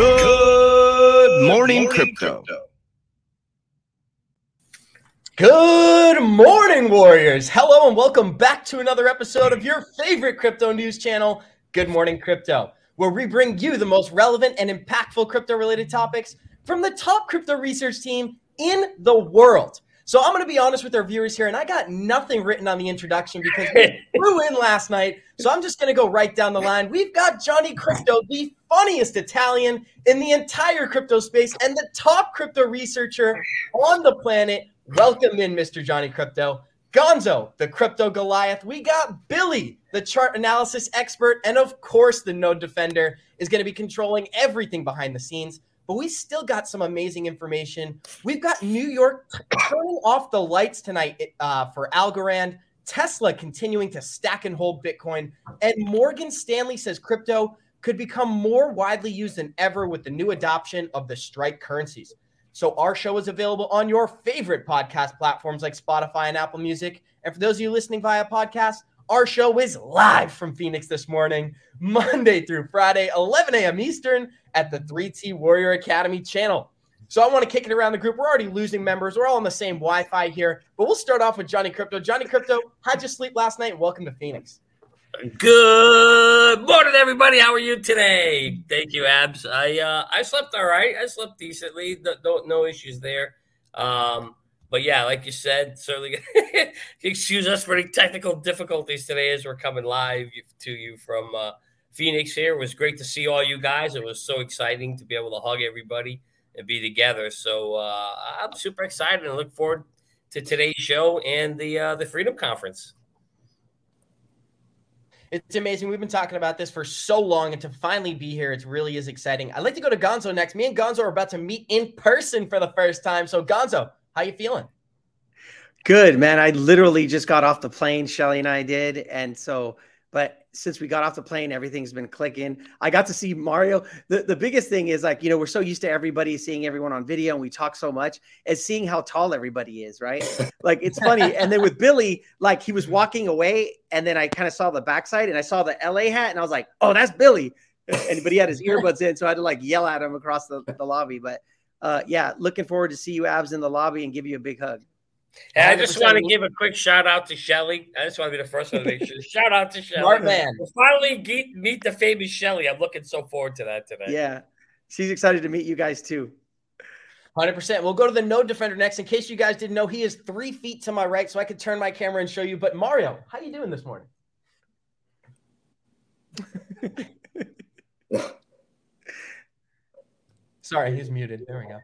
Good morning, crypto. Good morning, Warriors. Hello, and welcome back to another episode of your favorite crypto news channel, Good Morning Crypto, where we bring you the most relevant and impactful crypto related topics from the top crypto research team in the world. So, I'm going to be honest with our viewers here, and I got nothing written on the introduction because we flew in last night. So, I'm just going to go right down the line. We've got Johnny Krypto, the funniest Italian in the entire crypto space and the top crypto researcher on the planet. Welcome in, Mr. Johnny Krypto. Gonzo, the crypto Goliath. We got Billy, the chart analysis expert. And of course, the node defender is going to be controlling everything behind the scenes. But we still got some amazing information. We've got New York turning off the lights tonight uh, for Algorand, Tesla continuing to stack and hold Bitcoin, and Morgan Stanley says crypto could become more widely used than ever with the new adoption of the strike currencies. So our show is available on your favorite podcast platforms like Spotify and Apple Music. And for those of you listening via podcast, our show is live from Phoenix this morning, Monday through Friday, 11 a.m. Eastern at the 3T Warrior Academy channel. So I want to kick it around the group. We're already losing members. We're all on the same Wi-Fi here, but we'll start off with Johnny Krypto. Johnny Krypto, how'd you sleep last night? welcome to Phoenix. Good morning, everybody. How are you today? Thank you, Abs. I uh, I slept all right. I slept decently. No, no, no issues there. Um, but yeah, like you said, certainly excuse us for the technical difficulties today as we're coming live to you from uh, Phoenix. Here it was great to see all you guys. It was so exciting to be able to hug everybody and be together. So uh, I'm super excited and look forward to today's show and the uh, the Freedom Conference. It's amazing. We've been talking about this for so long, and to finally be here, it really is exciting. I'd like to go to Gonzo next. Me and Gonzo are about to meet in person for the first time. So, Gonzo, how you feeling? Good, man. I literally just got off the plane. Shelly and I did, and so but since we got off the plane, everything's been clicking. I got to see Mario. The, the biggest thing is like, you know, we're so used to everybody seeing everyone on video and we talk so much as seeing how tall everybody is, right? like it's funny. and then with Billy, like he was walking away and then I kind of saw the backside and I saw the LA hat and I was like, oh, that's Billy. And but he had his earbuds in, so I had to like yell at him across the, the lobby. But uh yeah, looking forward to see you abs in the lobby and give you a big hug. And I just want to give a quick shout out to Shelly. I just want to be the first one to make sure. shout out to Shelly. Smart man. We'll finally meet, meet the famous Shelly. I'm looking so forward to that today. Yeah. She's excited to meet you guys too. 100%. We'll go to the node defender next. In case you guys didn't know, he is three feet to my right, so I could turn my camera and show you. But Mario, how you doing this morning? Sorry, he's muted. There we go.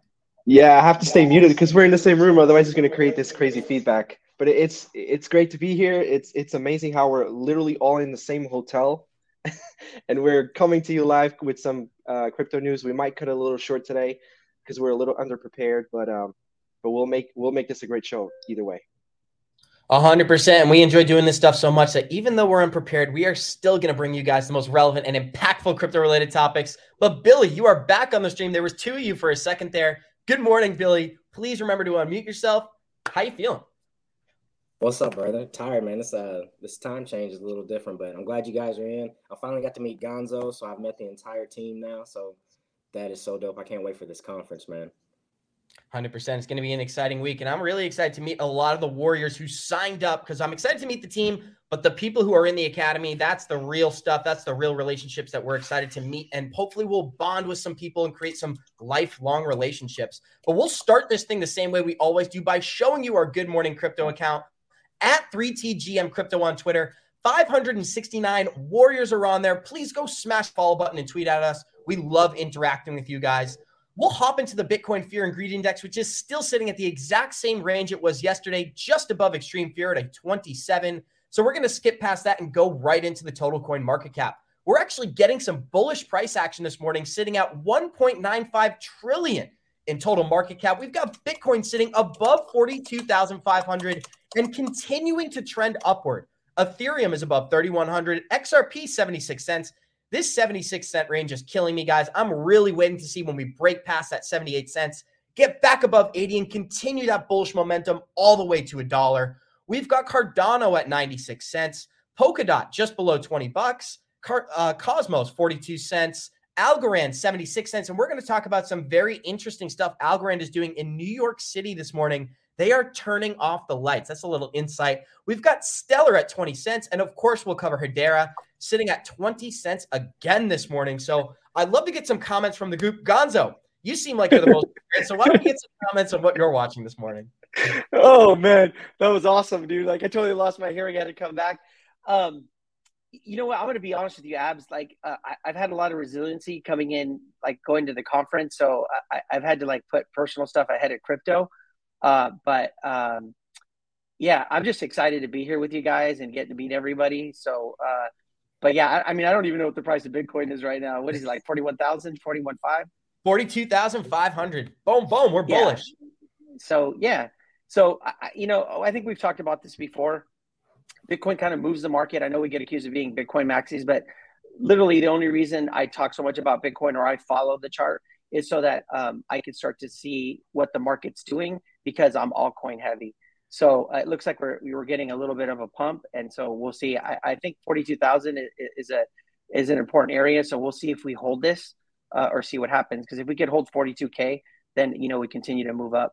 Yeah, I have to stay muted because we're in the same room. Otherwise, it's going to create this crazy feedback. But it's it's great to be here. It's it's amazing how we're literally all in the same hotel, and we're coming to you live with some uh, crypto news. We might cut a little short today because we're a little underprepared, but um, but we'll make we'll make this a great show either way. A hundred percent. And we enjoy doing this stuff so much that even though we're unprepared, we are still going to bring you guys the most relevant and impactful crypto related topics. But Billy, you are back on the stream. There was two of you for a second there. Good morning, Billy. Please remember to unmute yourself. How you feeling? What's up, brother? Tired, man. This uh this time change is a little different, but I'm glad you guys are in. I finally got to meet Gonzo, so I've met the entire team now. So that is so dope. I can't wait for this conference, man. 100%. It's going to be an exciting week. And I'm really excited to meet a lot of the Warriors who signed up because I'm excited to meet the team. But the people who are in the academy, that's the real stuff. That's the real relationships that we're excited to meet. And hopefully we'll bond with some people and create some lifelong relationships. But we'll start this thing the same way we always do by showing you our Good Morning Crypto account at 3TGM Crypto on Twitter. 569 Warriors are on there. Please go smash follow button and tweet at us. We love interacting with you guys. We'll hop into the Bitcoin Fear and Greed Index, which is still sitting at the exact same range it was yesterday, just above extreme fear at a 27. So we're going to skip past that and go right into the total coin market cap. We're actually getting some bullish price action this morning, sitting at 1.95 trillion in total market cap. We've got Bitcoin sitting above 42,500 and continuing to trend upward. Ethereum is above 3,100, XRP 76 cents. This 76 cent range is killing me, guys. I'm really waiting to see when we break past that 78 cents, get back above 80 and continue that bullish momentum all the way to a dollar. We've got Cardano at 96 cents, Polkadot just below 20 bucks, Car- uh, Cosmos 42 cents, Algorand 76 cents. And we're going to talk about some very interesting stuff Algorand is doing in New York City this morning. They are turning off the lights. That's a little insight. We've got Stellar at 20 cents. And of course, we'll cover Hedera sitting at 20 cents again this morning. So I'd love to get some comments from the group. Gonzo, you seem like you're the most. so why don't you get some comments on what you're watching this morning? Oh man, that was awesome, dude. Like I totally lost my hearing. I had to come back. Um, you know what? I'm going to be honest with you, Abs. Like uh, I, have had a lot of resiliency coming in, like going to the conference. So I, have had to like put personal stuff ahead of crypto. Uh, but um, yeah, I'm just excited to be here with you guys and get to meet everybody. So uh, but yeah, I, I, mean, I don't even know what the price of Bitcoin is right now. What is it like 41,000, 41,500? 42,500. Boom, boom. We're yeah. bullish. So, yeah. So, I, you know, I think we've talked about this before. Bitcoin kind of moves the market. I know we get accused of being Bitcoin maxis, but literally the only reason I talk so much about Bitcoin or I follow the chart is so that um, I can start to see what the market's doing because I'm altcoin heavy. So uh, it looks like we're we were getting a little bit of a pump, and so we'll see. I, I think forty two thousand is a is an important area. So we'll see if we hold this uh, or see what happens. Because if we could hold forty two k, then you know we continue to move up.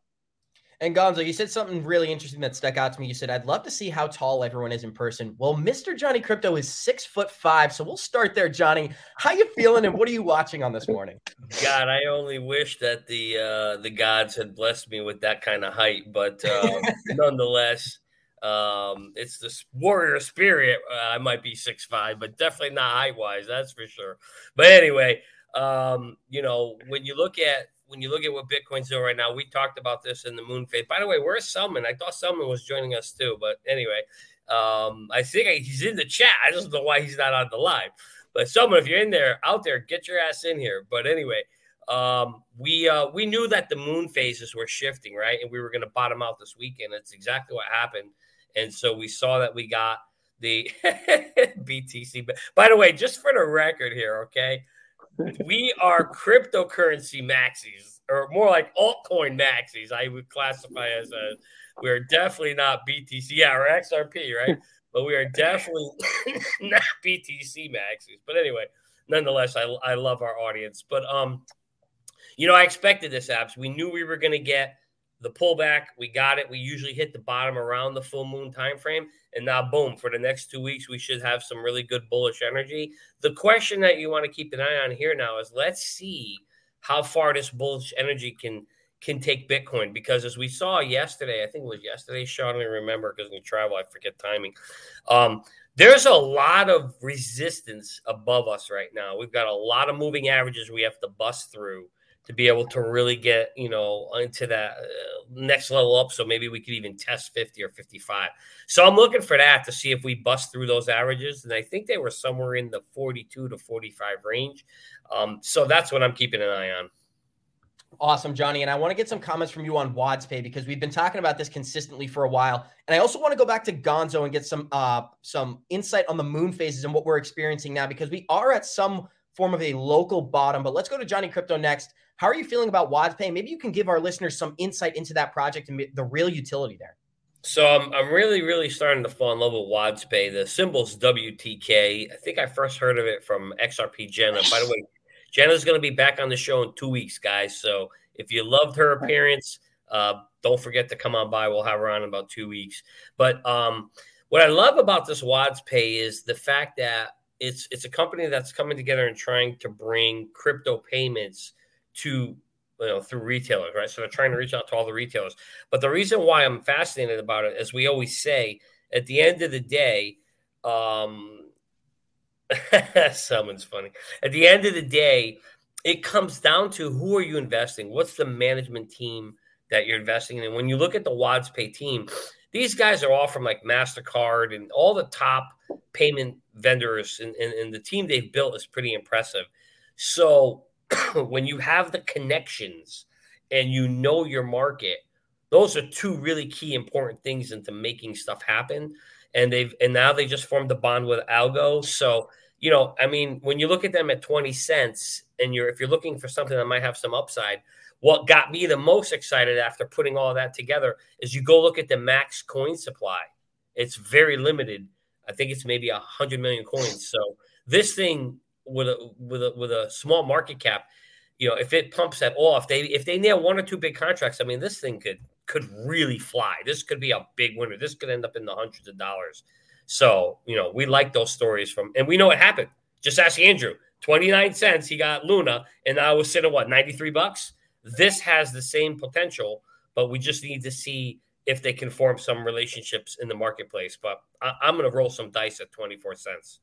And Gonzo, you said something really interesting that stuck out to me. You said, I'd love to see how tall everyone is in person. Well, Mr. Johnny Krypto is six foot five. So we'll start there, Johnny. How you feeling and what are you watching on this morning? God, I only wish that the uh, the gods had blessed me with that kind of height. But uh, nonetheless, um, it's the warrior spirit. Uh, I might be six five, but definitely not height wise. That's for sure. But anyway, um, you know, when you look at when you look at what Bitcoin's doing right now, we talked about this in the moon phase. By the way, where's Selman? I thought Selman was joining us too, but anyway, um, I think he's in the chat. I just don't know why he's not on the live. But Selman, if you're in there, out there, get your ass in here. But anyway, um, we uh, we knew that the moon phases were shifting, right, and we were going to bottom out this weekend. It's exactly what happened, and so we saw that we got the BTC. By the way, just for the record here, okay we are cryptocurrency maxis, or more like altcoin maxis. I would classify as a. We're definitely not BTC, yeah, or XRP, right? but we are definitely not BTC maxis. But anyway, nonetheless, I I love our audience. But um, you know, I expected this, Abs. We knew we were going to get the pullback. We got it. We usually hit the bottom around the full moon time frame. And now, boom, for the next two weeks, we should have some really good bullish energy. The question that you want to keep an eye on here now is let's see how far this bullish energy can can take Bitcoin. Because as we saw yesterday, I think it was yesterday, Sean, I remember because we travel, I forget timing. Um, there's a lot of resistance above us right now. We've got a lot of moving averages we have to bust through to be able to really get you know into that uh, next level up. So maybe we could even test 50 or 55 so i'm looking for that to see if we bust through those averages. And i think they were somewhere in the 42 to 45 range. Um, so that's what i'm keeping an eye on. Awesome, Johnny. And I want to get some comments from you on WadsPay because we've been talking about this consistently for a while. And I also want to go back to Gonzo and get some uh some insight on the moon phases and what we're experiencing now because we are at some form of a local bottom. But let's go to Johnny Krypto next. How are you feeling about WadsPay? Maybe you can give our listeners some insight into that project and the real utility there. So I'm, I'm really, really starting to fall in love with WadsPay. The symbol's WTK. I think I first heard of it from XRP Jenna. By the way, Jenna's going to be back on the show in two weeks, guys. So if you loved her appearance, uh, don't forget to come on by. We'll have her on in about two weeks. But um, what I love about this WadsPay is the fact that it's it's a company that's coming together and trying to bring crypto payments to you know through retailers, right? So they're trying to reach out to all the retailers. But the reason why I'm fascinated about it, as we always say, at the end of the day, um, Someone's funny. At the end of the day, it comes down to who are you investing? What's the management team that you're investing in? And when you look at the WadsPay team, these guys are all from like MasterCard and all the top payment vendors, and, and, and the team they've built is pretty impressive. So when you have the connections and you know your market, those are two really key important things into making stuff happen. And they've and now they just formed a bond with Algo. So you know, I mean, when you look at them at 20 cents and you're if you're looking for something that might have some upside, what got me the most excited after putting all that together is you go look at the max coin supply. It's very limited. I think it's maybe a hundred million coins. So this thing with a with a with a small market cap, you know, if it pumps at all, if they if they nail one or two big contracts, I mean, this thing could could really fly. This could be a big winner. This could end up in the hundreds of dollars. So, you know, we like those stories from, and we know what happened. Just ask Andrew 29 cents, he got Luna, and I was sitting at what, 93 bucks? This has the same potential, but we just need to see if they can form some relationships in the marketplace. But I, am going to roll some dice at 24 cents.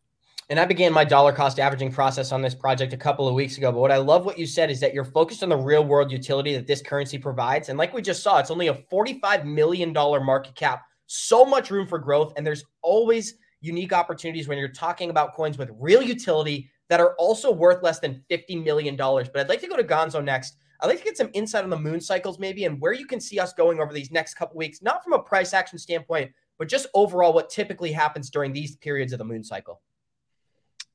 And I began my dollar cost averaging process on this project a couple of weeks ago. But what I love what you said is that you're focused on the real world utility that this currency provides. And like we just saw, it's only a $45 million market cap so much room for growth. And there's always unique opportunities when you're talking about coins with real utility that are also worth less than $50 million. But I'd like to go to Gonzo next. I'd like to get some insight on the moon cycles, maybe, and where you can see us going over these next couple weeks, not from a price action standpoint, but just overall what typically happens during these periods of the moon cycle.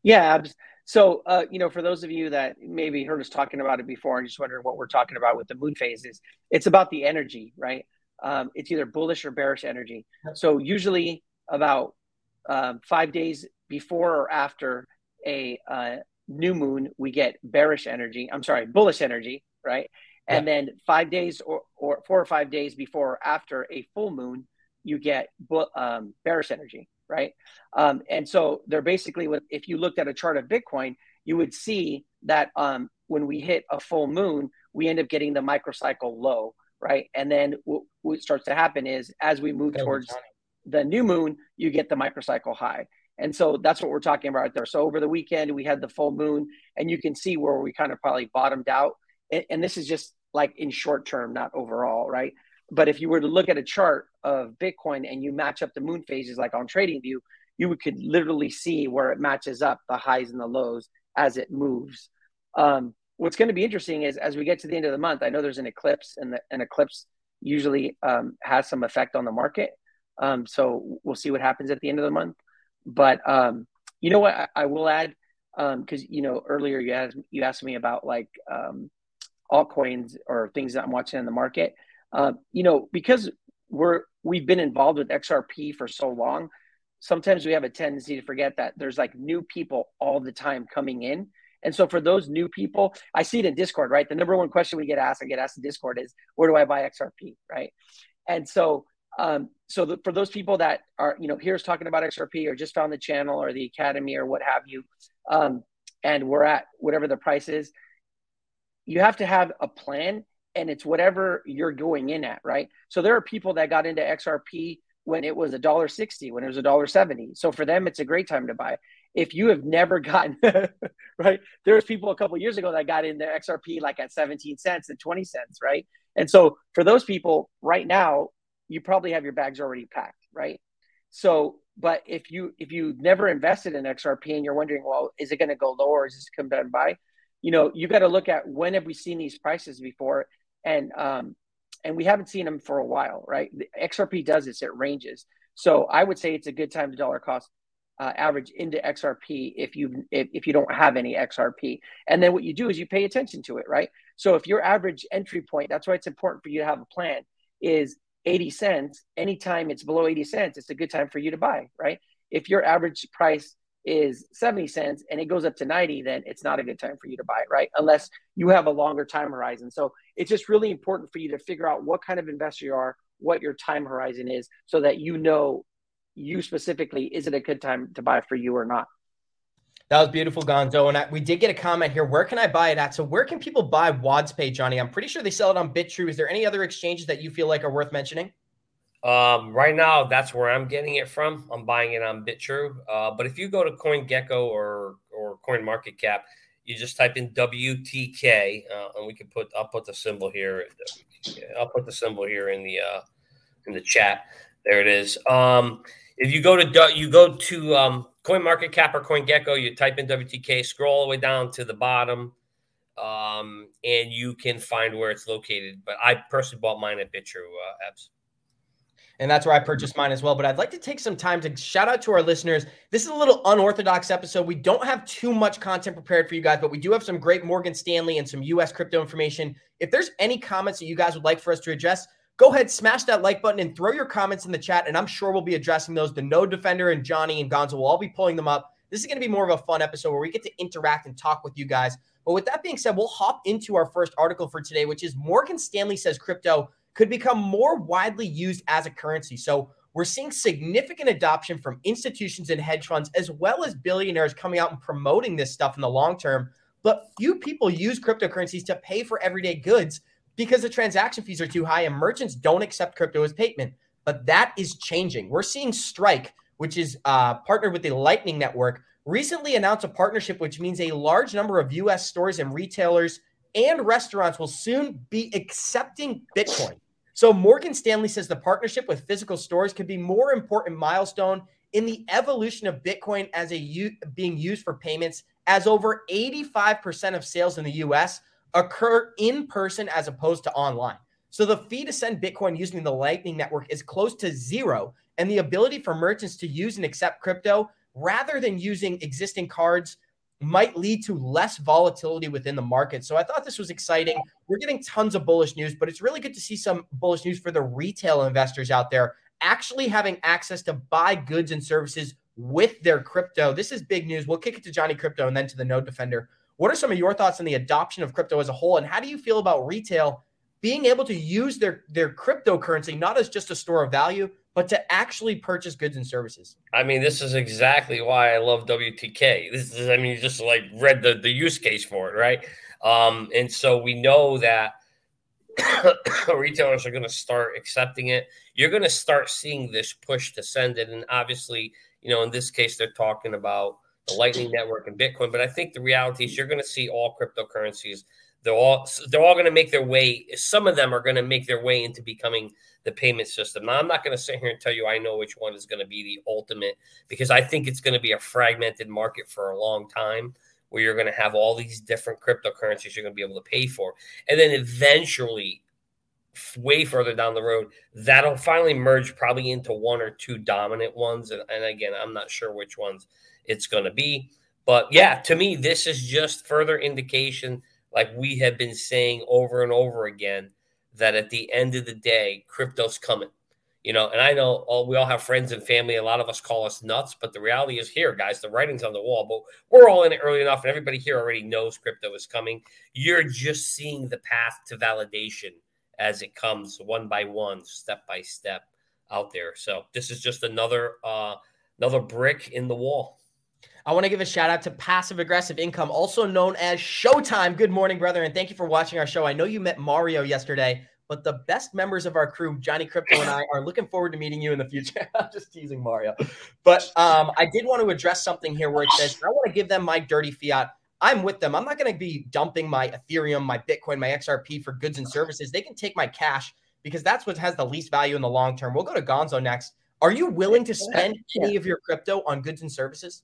Yeah. So, uh, you know, for those of you that maybe heard us talking about it before and just wondering what we're talking about with the moon phases, it's about the energy, right? um, it's either bullish or bearish energy. So usually about um, five days before or after a uh, new moon, we get bearish energy. I'm sorry, bullish energy, right? And yeah. then five days or, or four or five days before or after a full moon, you get um, bearish energy, right? Um, and so they're basically, if you looked at a chart of Bitcoin, you would see that um, when we hit a full moon, we end up getting the microcycle low right? And then what, what starts to happen is as we move towards the new moon, you get the microcycle high. And so that's what we're talking about right there. So over the weekend, we had the full moon, and you can see where we kind of probably bottomed out. And, and this is just like in short term, not overall, right? But if you were to look at a chart of Bitcoin and you match up the moon phases like on TradingView, you could literally see where it matches up the highs and the lows as it moves. Um, what's going to be interesting is as we get to the end of the month, I know there's an eclipse, and the, an eclipse usually um, has some effect on the market. Um, so we'll see what happens at the end of the month. But um, you know what I, I will add because um, you know earlier you asked you asked me about like um, altcoins or things that I'm watching in the market. Uh, you know because we're we've been involved with XRP for so long. Sometimes we have a tendency to forget that there's like new people all the time coming in and so for those new people, I see it in Discord, right? The number one question we get asked, I get asked in Discord is, where do I buy XRP, right? And so, um, so the, for those people that are, you know, here's talking about XRP or just found the channel or the academy or what have you, um, and we're at whatever the price is, you have to have a plan and it's whatever you're going in at, right? So there are people that got into XRP when it was a dollar sixty, when it was a dollar seventy. So for them, it's a great time to buy. If you have never gotten right there was people a couple years ago that got in their xrp like at 17 cents and 20 cents right? And so for those people right now you probably have your bags already packed right? So but if you if you never invested in xrp and you're wondering well is it going to go lower? Is this come down by you know, you got to look at when have we seen these prices before, and um, and we haven't seen them for a while, right? The XRP does this; it ranges. So I would say it's a good time to dollar cost uh, average into XRP if you if, if you don't have any XRP. And then what you do is you pay attention to it, right? So if your average entry point, that's why it's important for you to have a plan, is 80 cents. Anytime it's below 80 cents, it's a good time for you to buy, right? If your average price is 70 cents and it goes up to 90, then it's not a good time for you to buy it, right? Unless you have a longer time horizon. So it's just really important for you to figure out what kind of investor you are, what your time horizon is, so that you know you specifically, is it a good time to buy for you or not? That was beautiful, Gonzo. And I, we did get a comment here. Where can I buy it at? So, where can people buy Wad's WadsPay, Johnny? I'm pretty sure they sell it on Bitrue. Is there any other exchanges that you feel like are worth mentioning? Um, right now, that's where I'm getting it from. I'm buying it on Bitrue. Uh, but if you go to CoinGecko or or CoinMarketCap, you just type in WTK, uh, and we can put. I'll put the symbol here. I'll put the symbol here in the uh, in the chat. There it is. Um, if you go to you go to um, CoinMarketCap or CoinGecko, you type in WTK, scroll all the way down to the bottom, um, and you can find where it's located. But I personally bought mine at Bitrue, uh, Abs. And that's where I purchased mm-hmm. mine as well. But I'd like to take some time to shout out to our listeners. This is a little unorthodox episode. We don't have too much content prepared for you guys, but we do have some great Morgan Stanley and some US crypto information. If there's any comments that you guys would like for us to address, go ahead, smash that like button and throw your comments in the chat. And I'm sure we'll be addressing those. The Node Defender and Johnny and Gonzo will all be pulling them up. This is going to be more of a fun episode where we get to interact and talk with you guys. But with that being said, we'll hop into our first article for today, which is Morgan Stanley says crypto could become more widely used as a currency. So we're seeing significant adoption from institutions and hedge funds, as well as billionaires coming out and promoting this stuff in the long term. But few people use cryptocurrencies to pay for everyday goods because the transaction fees are too high and merchants don't accept crypto as payment. But that is changing. We're seeing Strike, which is uh, partnered with the Lightning Network, recently announced a partnership, which means a large number of US stores and retailers and restaurants will soon be accepting Bitcoin. So Morgan Stanley says the partnership with physical stores could be more important milestone in the evolution of Bitcoin as a u- being used for payments as over 85% of sales in the US occur in person as opposed to online. So the fee to send Bitcoin using the Lightning Network is close to zero. And the ability for merchants to use and accept crypto rather than using existing cards might lead to less volatility within the market. So I thought this was exciting. We're getting tons of bullish news, but it's really good to see some bullish news for the retail investors out there actually having access to buy goods and services with their crypto. This is big news. We'll kick it to Johnny Krypto and then to the Node Defender. What are some of your thoughts on the adoption of crypto as a whole, and how do you feel about retail being able to use their their cryptocurrency not as just a store of value, but to actually purchase goods and services? I mean, this is exactly why I love WTK. This is, I mean, you just like read the the use case for it, right? Um, and so we know that retailers are going to start accepting it. You're going to start seeing this push to send it, and obviously, you know, in this case, they're talking about the Lightning Network and Bitcoin. But I think the reality is you're going to see all cryptocurrencies. They're all they're all going to make their way. Some of them are going to make their way into becoming the payment system. Now, I'm not going to sit here and tell you I know which one is going to be the ultimate because I think it's going to be a fragmented market for a long time where you're going to have all these different cryptocurrencies you're going to be able to pay for. And then eventually, way further down the road, that'll finally merge probably into one or two dominant ones. And, and again, I'm not sure which ones it's going to be. But yeah, to me, this is just further indication, like we have been saying over and over again, that at the end of the day, crypto's coming. You know, and I know all, we all have friends and family. A lot of us call us nuts, but the reality is here, guys. The writing's on the wall, but we're all in it early enough, and everybody here already knows crypto is coming. You're just seeing the path to validation as it comes, one by one, step by step, out there. So this is just another uh, another brick in the wall. I want to give a shout out to Passive Aggressive Income, also known as Showtime. Good morning, brother, and thank you for watching our show. I know you met Mario yesterday, but the best members of our crew, Johnny Krypto and I, are looking forward to meeting you in the future. I'm just teasing Mario. But um, I did want to address something here where it says, I want to give them my dirty fiat. I'm with them. I'm not going to be dumping my Ethereum, my Bitcoin, my XRP for goods and services. They can take my cash because that's what has the least value in the long term. We'll go to Gonzo next. Are you willing to spend any of your crypto on goods and services?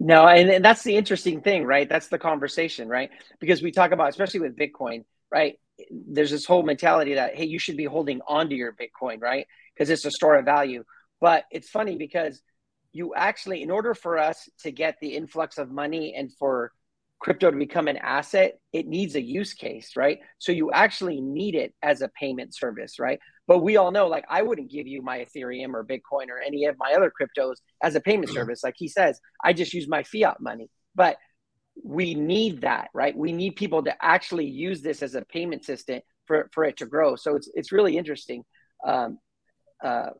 No, and, and that's the interesting thing, right? That's the conversation, right? Because we talk about, especially with Bitcoin, right? There's this whole mentality that hey, you should be holding onto your Bitcoin, right? Because it's a store of value. But it's funny because you actually, in order for us to get the influx of money and for crypto to become an asset, it needs a use case, right? So you actually need it as a payment service, right? But we all know, like, I wouldn't give you my Ethereum or Bitcoin or any of my other cryptos as a payment service. Like he says, I just use my fiat money. But we need that, right? We need people to actually use this as a payment system for, for it to grow. So it's it's really interesting. Um, uh,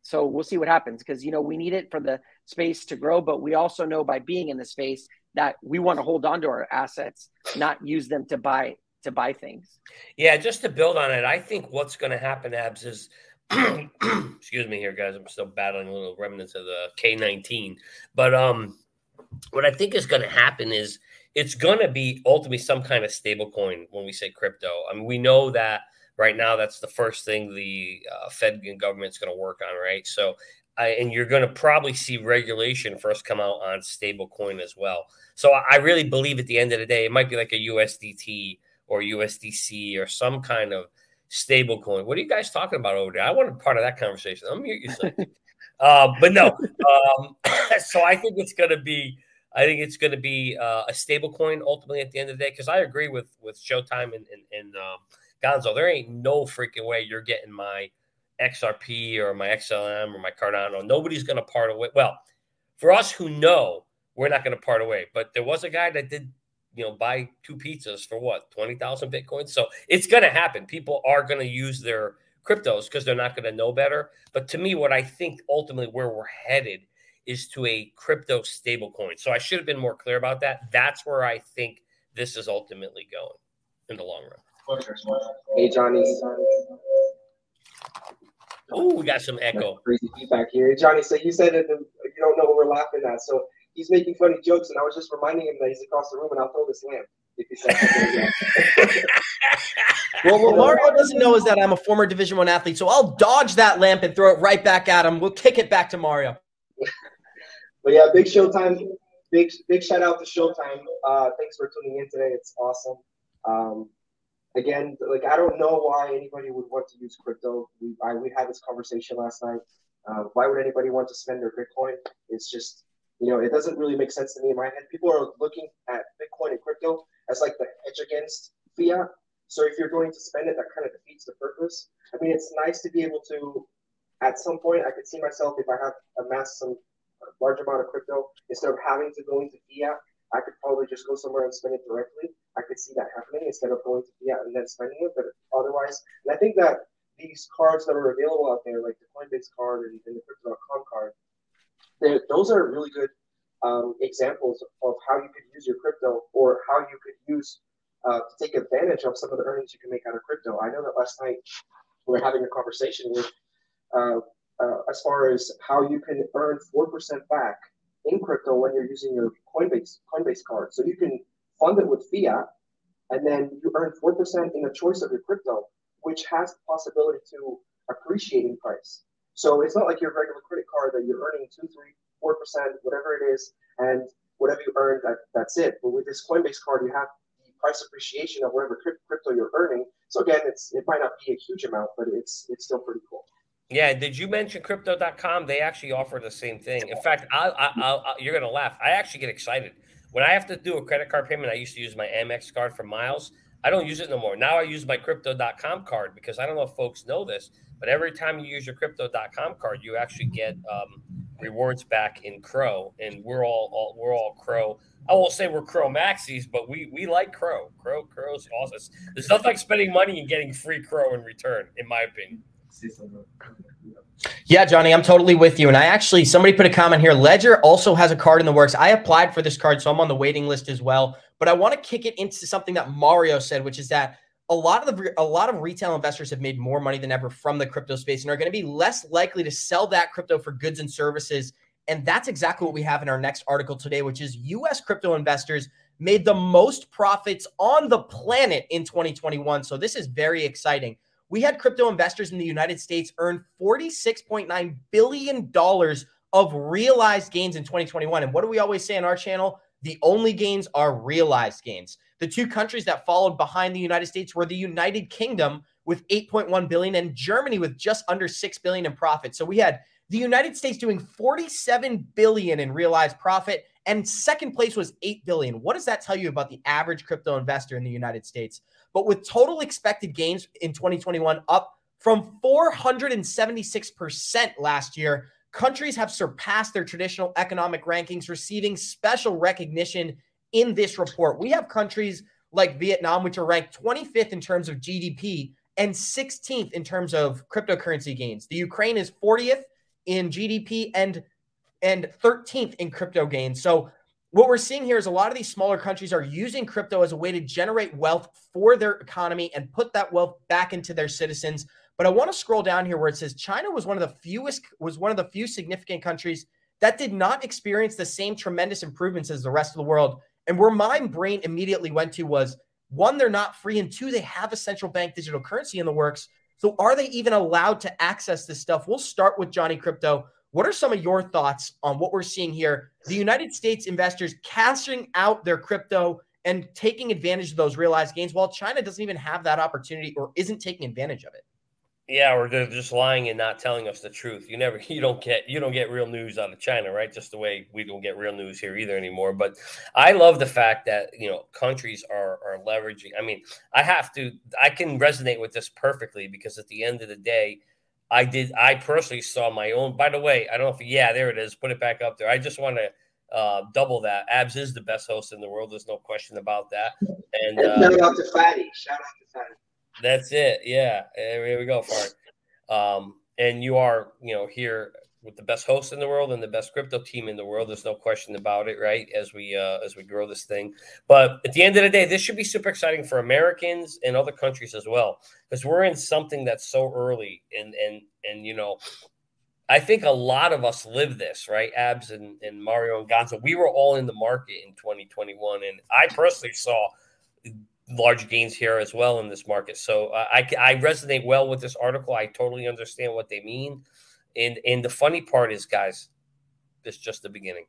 so we'll see what happens because you know we need it for the space to grow, but we also know by being in the space that we want to hold on to our assets, not use them to buy to buy things. Yeah, just to build on it, I think what's going to happen, Abs, is excuse me here, guys. I'm still battling a little remnants of the K19, but um, what I think is going to happen is it's going to be ultimately some kind of stable coin when we say crypto. I mean, we know that right now that's the first thing the uh, Fed and government's going to work on, right? So I, and you're going to probably see regulation first come out on stablecoin as well. So I really believe at the end of the day, it might be like a USDT or USDC or some kind of stablecoin. What are you guys talking about over there? I want to be part of that conversation. I'm mute you. uh, but no, um, so I think it's going to be. I think it's going to be uh, a stable coin ultimately at the end of the day because I agree with with Showtime and and, and um, Gonzo. There ain't no freaking way you're getting my XRP or my XLM or my Cardano. Nobody's going to part away. Well, for us who know, we're not going to part away. But there was a guy that did, you know, buy two pizzas for what, 20,000 Bitcoin? So it's going to happen. People are going to use their cryptos because they're not going to know better. But to me, what I think ultimately where we're headed is to a crypto stable coin. So I should have been more clear about that. That's where I think this is ultimately going in the long run. Hey, Johnny. Oh, we got some echo. Crazy feedback here. Johnny, so you said that the, you don't know what we're laughing at. So he's making funny jokes, and I was just reminding him that he's across the room, and I'll throw this lamp. If he says well, what Mario doesn't know is that I'm a former Division One athlete, so I'll dodge that lamp and throw it right back at him. We'll kick it back to Mario. but yeah, big Showtime. Big big shout out to Showtime. Uh, thanks for tuning in today. It's awesome. Um, again, like I don't know why anybody would want to use crypto. We I, we had this conversation last night. Uh, why would anybody want to spend their Bitcoin? It's just you know it doesn't really make sense to me in my head. People are looking at Bitcoin and crypto as like the hedge against fiat. So if you're going to spend it, that kind of defeats the purpose. I mean, it's nice to be able to. At some point, I could see myself if I have amassed some uh, large amount of crypto instead of having to go into fiat I could probably just go somewhere and spend it directly. I could see that happening instead of going to fiat and then spending it. But otherwise, and I think that these cards that are available out there, like the Coinbase card and, and the Crypto.com card, those are really good um, examples of how you could use your crypto or how you could use uh, to take advantage of some of the earnings you can make out of crypto. I know that last night we were having a conversation with uh, uh, as far as how you can earn 4% back in crypto when you're using your Coinbase Coinbase card. So you can fund it with fiat, and then you earn four percent in the choice of your crypto, which has the possibility to appreciate in price. So it's not like your regular credit card that you're earning two, three, four percent, whatever it is, and whatever you earn, that, that's it. But with this Coinbase card, you have the price appreciation of whatever crypto you're earning. So again, it's it might not be a huge amount, but it's it's still pretty cool. Yeah, did you mention crypto.com? They actually offer the same thing. In fact, I, I, I, you're going to laugh. I actually get excited. When I have to do a credit card payment, I used to use my Amex card for miles. I don't use it no more. Now I use my crypto.com card because I don't know if folks know this, but every time you use your crypto.com card, you actually get um, rewards back in Crow, And we're all, all, we're all CRO. I won't say we're Crow maxis, but we we like Crow. CRO CRO's awesome. There's nothing like spending money and getting free Crow in return, in my opinion. Yeah, Johnny, I'm totally with you. And I actually, somebody put a comment here. Ledger also has a card in the works. I applied for this card, so I'm on the waiting list as well. But I want to kick it into something that Mario said, which is that a lot of the a lot of retail investors have made more money than ever from the crypto space and are going to be less likely to sell that crypto for goods and services. And that's exactly what we have in our next article today, which is US crypto investors made the most profits on the planet in 2021. So this is very exciting we had crypto investors in the United States earn $46.9 billion of realized gains in 2021. And what do we always say on our channel? The only gains are realized gains. The two countries that followed behind the United States were the United Kingdom with 8.1 billion and Germany with just under 6 billion in profit. So we had the United States doing 47 billion in realized profit and second place was 8 billion. What does that tell you about the average crypto investor in the United States? But with total expected gains in 2021 up from 476% last year, countries have surpassed their traditional economic rankings, receiving special recognition in this report. We have countries like Vietnam, which are ranked 25th in terms of GDP and 16th in terms of cryptocurrency gains. The Ukraine is 40th in GDP and and 13th in crypto gains. So what we're seeing here is a lot of these smaller countries are using crypto as a way to generate wealth for their economy and put that wealth back into their citizens. But I want to scroll down here where it says China was one of the fewest was one of the few significant countries that did not experience the same tremendous improvements as the rest of the world. And where my brain immediately went to was one, they're not free, and two, they have a central bank digital currency in the works. So are they even allowed to access this stuff? We'll start with Johnny Krypto. What are some of your thoughts on what we're seeing here? The United States investors cashing out their crypto and taking advantage of those realized gains while China doesn't even have that opportunity or isn't taking advantage of it. Yeah, or they're just lying and not telling us the truth. You never, you don't get, you don't get real news out of China, right? Just the way we don't get real news here either anymore. But I love the fact that you know countries are are leveraging. I mean, I have to, I can resonate with this perfectly because at the end of the day, I did, I personally saw my own. By the way, I don't know if, yeah, there it is. Put it back up there. I just want to uh, double that. Abs is the best host in the world. There's no question about that. And uh, shout out to Fatty. Shout out to Fatty. That's it. Yeah. Here we go, Fart. Um, and you are, you know, here with the best host in the world and the best crypto team in the world. There's no question about it, right? As we uh, as we grow this thing. But at the end of the day, this should be super exciting for Americans and other countries as well, because we're in something that's so early. And and and you know, I think a lot of us live this, right? Abs and, and Mario and Gonzo. We were all in the market in 2021, and I personally saw large gains here as well in this market. So uh, I, I resonate well with this article. I totally understand what they mean. And and the funny part is, guys, it's just the beginning.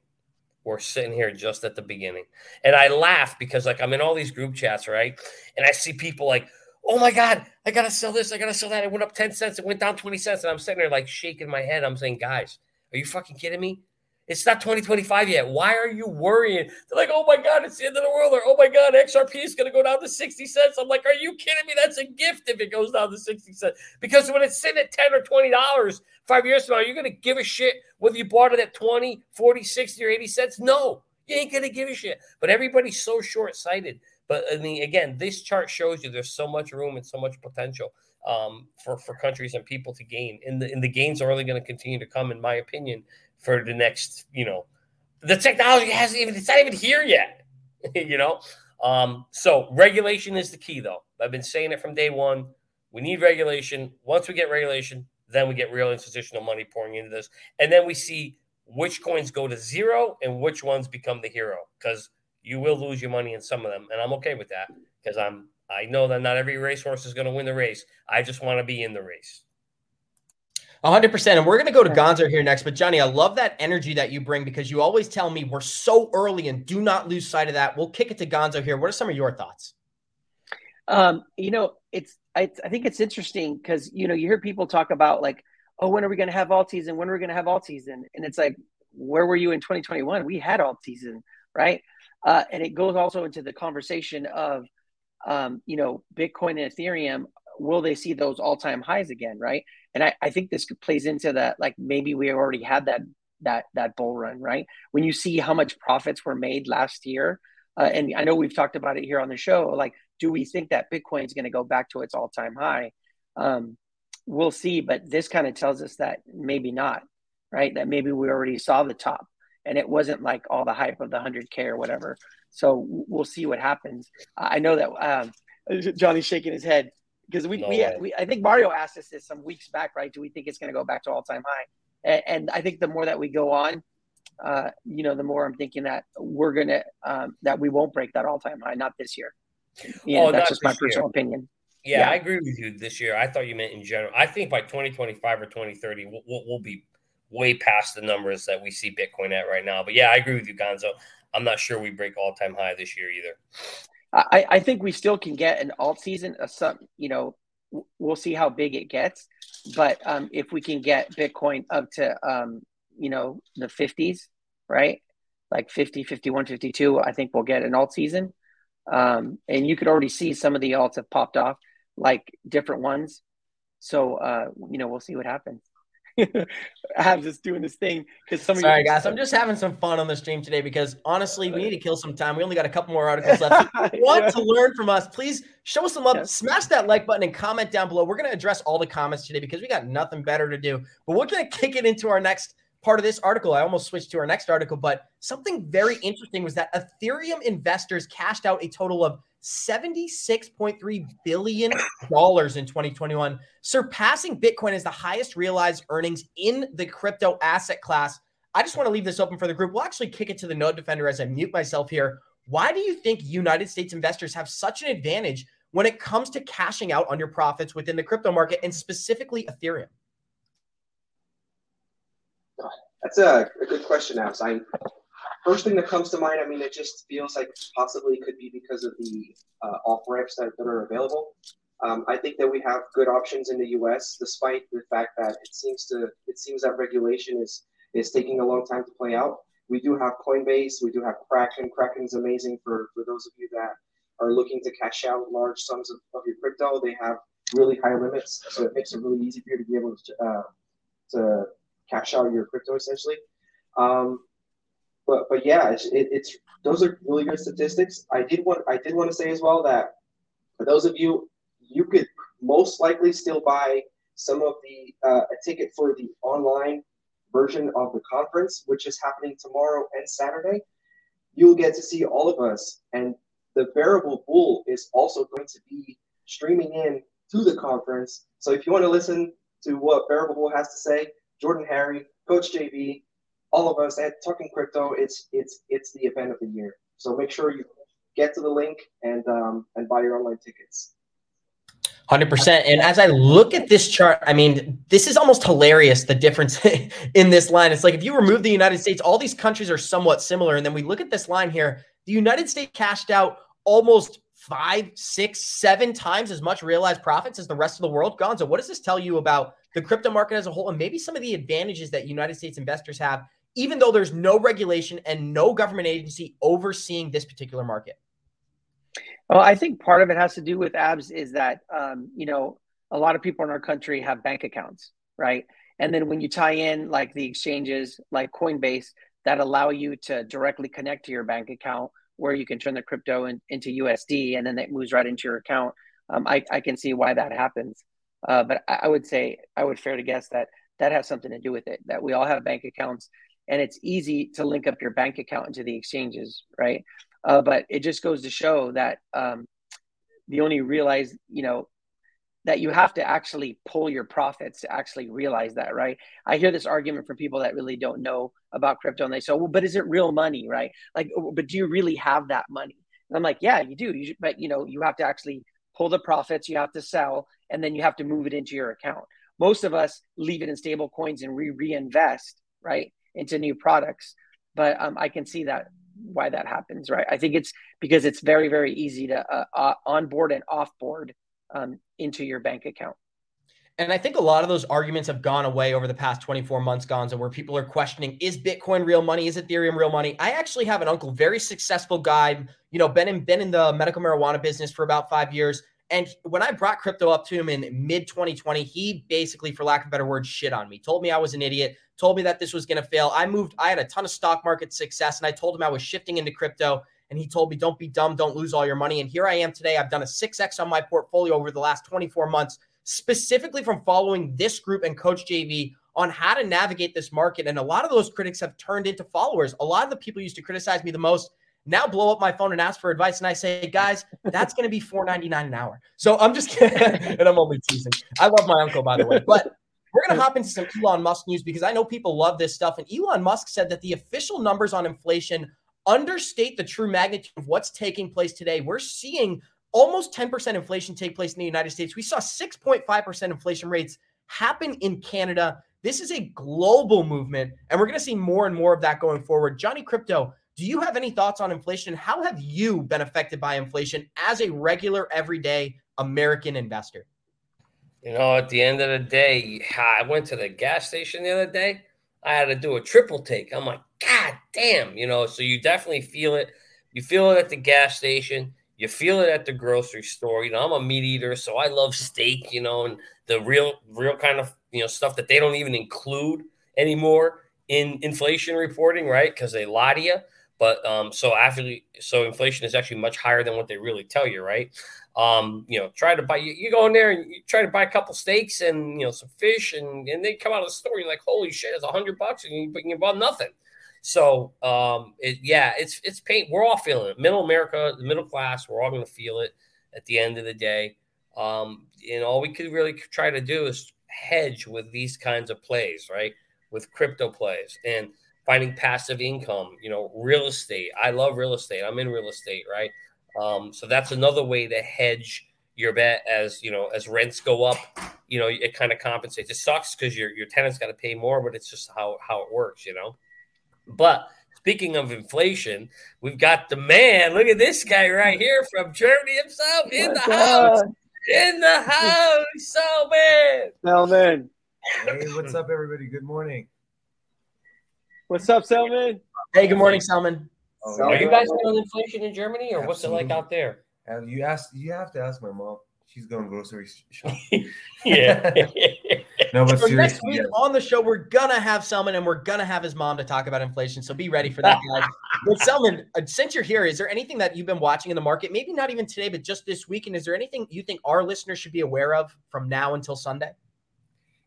We're sitting here just at the beginning. And I laugh because like I'm in all these group chats, right? And I see people like, oh my God, I gotta sell this, I gotta sell that. It went up 10 cents, it went down 20 cents. And I'm sitting there like shaking my head. I'm saying, guys, are you fucking kidding me? It's not 2025 yet. Why are you worrying? They're like, oh my God, it's the end of the world. Or, oh my God, XRP is going to go down to 60 cents. I'm like, are you kidding me? That's a gift if it goes down to 60 cents. Because when it's sitting at 10 or $20 five years from now, you're going to give a shit whether you bought it at 20, 40, 60, or 80 cents? No, you ain't going to give a shit. But everybody's so short sighted. But I mean, again, this chart shows you there's so much room and so much potential um, for, for countries and people to gain. And the, and the gains are only going to continue to come, in my opinion, for the next, you know, the technology hasn't even, it's not even here yet, you know? Um, so regulation is the key, though. I've been saying it from day one. We need regulation. Once we get regulation, then we get real institutional money pouring into this. And then we see which coins go to zero and which ones become the hero because you will lose your money in some of them. And I'm okay with that because I'm, I know that not every racehorse is going to win the race. I just want to be in the race. 100%. And we're going to go to Gonzo here next. But Johnny, I love that energy that you bring because you always tell me we're so early and do not lose sight of that. We'll kick it to Gonzo here. What are some of your thoughts? Um, you know, it's, I, I think it's interesting because, you know, you hear people talk about like, oh, when are we going to have alt season? When are we going to have alt season? And it's like, where were you in 2021? We had alt season, right? Uh, and it goes also into the conversation of, um, you know, Bitcoin and Ethereum. Will they see those all time highs again, right? and I, I think this plays into that like maybe we already had that that that bull run right? When you see how much profits were made last year uh, and i know we've talked about it here on the show like do we think that bitcoin is going to go back to its all-time high? Um, we'll see but this kind of tells us that maybe not right? That maybe we already saw the top and it wasn't like all the hype of the 100k or whatever. So we'll see what happens. I know that um, johnny's shaking his head because we, no we, we, I think Mario asked us this some weeks back, right? Do we think it's going to go back to all time high? And, and, I think the more that we go on, uh, you know, the more I'm thinking that we're going to, um, that we won't break that all time high, not this year. You oh, that's just my personal year. opinion. Yeah, yeah, I agree with you this year. I thought you meant in general. I think by 2025 or 2030, we'll, we'll, we'll be way past the numbers that we see Bitcoin at right now. But yeah, I agree with you, Gonzo. I'm not sure we break all time high this year either. I, I think we still can get an alt season. A some, you know, we'll see how big it gets. But um, if we can get Bitcoin up to, um, you know, the 50s, right? Like 50, 51, 52, I think we'll get an alt season. Um, and you could already see some of the alts have popped off, like different ones. So, uh, you know, we'll see what happens. Abs just doing this thing because some. Of Sorry, guys, I'm just having some fun on the stream today because honestly, we need to kill some time. We only got a couple more articles left. If you want yeah. to learn from us, please show us some love. Yeah. Smash that like button and comment down below. We're going to address all the comments today because we got nothing better to do. But we're going to kick it into our next part of this article. I almost switched to our next article, but something very interesting was that Ethereum investors cashed out a total of $76.3 billion in 2021, surpassing Bitcoin as the highest realized earnings in the crypto asset class. I just want to leave this open for the group. We'll actually kick it to the node defender as I mute myself here. Why do you think United States investors have such an advantage when it comes to cashing out on your profits within the crypto market and specifically Ethereum? That's a, a good question, Abs. I first thing that comes to mind, I mean, it just feels like possibly could be because of the uh, off ramps that, that are available. Um, I think that we have good options in the U.S., despite the fact that it seems to it seems that regulation is is taking a long time to play out. We do have Coinbase, we do have Kraken. Kraken is amazing for for those of you that are looking to cash out large sums of, of your crypto. They have really high limits, so it makes it really easy for you to be able to uh, to cash out your crypto essentially. Um, but but yeah, it's, it, it's those are really good statistics. I did want I did want to say as well that for those of you, you could most likely still buy some of the uh, a ticket for the online version of the conference, which is happening tomorrow and Saturday. You'll get to see all of us, and the Bearable Bull is also going to be streaming in to the conference. So if you want to listen to what Bearable Bull has to say, Jordan Harry, Coach JV, all of us at Talking Crypto, it's it's it's the event of the year. So make sure you get to the link and um, and buy your online tickets. 100%. And as I look at this chart, I mean, this is almost hilarious the difference in this line. It's like if you remove the United States, all these countries are somewhat similar. And then we look at this line here the United States cashed out almost five, six, seven times as much realized profits as the rest of the world. Gonzo, what does this tell you about the crypto market as a whole and maybe some of the advantages that United States investors have, even though there's no regulation and no government agency overseeing this particular market? Well, I think part of it has to do with abs is that, um, you know, a lot of people in our country have bank accounts, right? And then when you tie in like the exchanges like Coinbase that allow you to directly connect to your bank account where you can turn the crypto in, into USD and then it moves right into your account, um, I, I can see why that happens. Uh, but I, I would say I would fair to guess that that has something to do with it. That we all have bank accounts, and it's easy to link up your bank account into the exchanges, right? Uh, but it just goes to show that um, the only realize, you know, that you have to actually pull your profits to actually realize that, right? I hear this argument from people that really don't know about crypto, and they say, "Well, but is it real money, right? Like, but do you really have that money?" And I'm like, "Yeah, you do. You but you know, you have to actually pull the profits. You have to sell, and then you have to move it into your account. Most of us leave it in stable coins and we reinvest right into new products. But um, I can see that why that happens, right? I think it's because it's very, very easy to uh, uh, onboard and offboard um, into your bank account. And I think a lot of those arguments have gone away over the past 24 months, Gonzo, where people are questioning is Bitcoin real money? Is Ethereum real money? I actually have an uncle, very successful guy, you know, been in, been in the medical marijuana business for about five years. And when I brought crypto up to him in mid 2020, he basically, for lack of better words, shit on me. Told me I was an idiot. Told me that this was going to fail. I moved. I had a ton of stock market success, and I told him I was shifting into crypto. And he told me, "Don't be dumb. Don't lose all your money." And here I am today. I've done a six x on my portfolio over the last 24 months, specifically from following this group and Coach JV on how to navigate this market. And a lot of those critics have turned into followers. A lot of the people used to criticize me the most now blow up my phone and ask for advice. And I say, guys, that's going to be four ninety nine an hour. So I'm just kidding. and I'm only teasing. I love my uncle, by the way. But we're going to hop into some Elon Musk news because I know people love this stuff. And Elon Musk said that the official numbers on inflation understate the true magnitude of what's taking place today. We're seeing almost 10% inflation take place in the United States. We saw 6.5% inflation rates happen in Canada This is a global movement, and we're going to see more and more of that going forward. Johnny Krypto, do you have any thoughts on inflation? How have you been affected by inflation as a regular, everyday American investor? You know, at the end of the day, I went to the gas station the other day. I had to do a triple take. I'm like, God damn, you know, so you definitely feel it. You feel it at the gas station. You feel it at the grocery store. You know, I'm a meat eater, so I love steak, you know, and the real, real kind of, you know, stuff that they don't even include anymore in inflation reporting, right? Because they lie to you. But um, so actually, so inflation is actually much higher than what they really tell you, right? Um, you know, try to buy you, you go in there and you try to buy a couple steaks and you know some fish, and and they come out of the store, you're like, holy shit, it's a hundred bucks, and you, you bought nothing. So um, it, yeah, it's it's pain. We're all feeling it. Middle America, the middle class, we're all going to feel it at the end of the day. Um, and all we could really try to do is hedge with these kinds of plays, right? With crypto plays and finding passive income, you know, real estate. I love real estate. I'm in real estate, right? Um, so that's another way to hedge your bet as you know as rents go up you know it kind of compensates it sucks because your your tenants got to pay more but it's just how how it works you know but speaking of inflation we've got the man look at this guy right here from germany himself in the house in the house so man Selman. Hey, what's up, everybody? Good morning. What's up, Selman? Hey, good morning, Salman. Oh, are yeah. you guys feeling inflation in germany or what's it like out there And you asked, you have to ask my mom. She's going grocery shopping. yeah No, but So next week yeah. on the show, we're gonna have Selman and we're gonna have his mom to talk about inflation. So be ready for that, guys. but Selman, uh, since you're here, is there anything that you've been watching in the market? Maybe not even today, but just this week. And is there anything you think our listeners should be aware of from now until Sunday?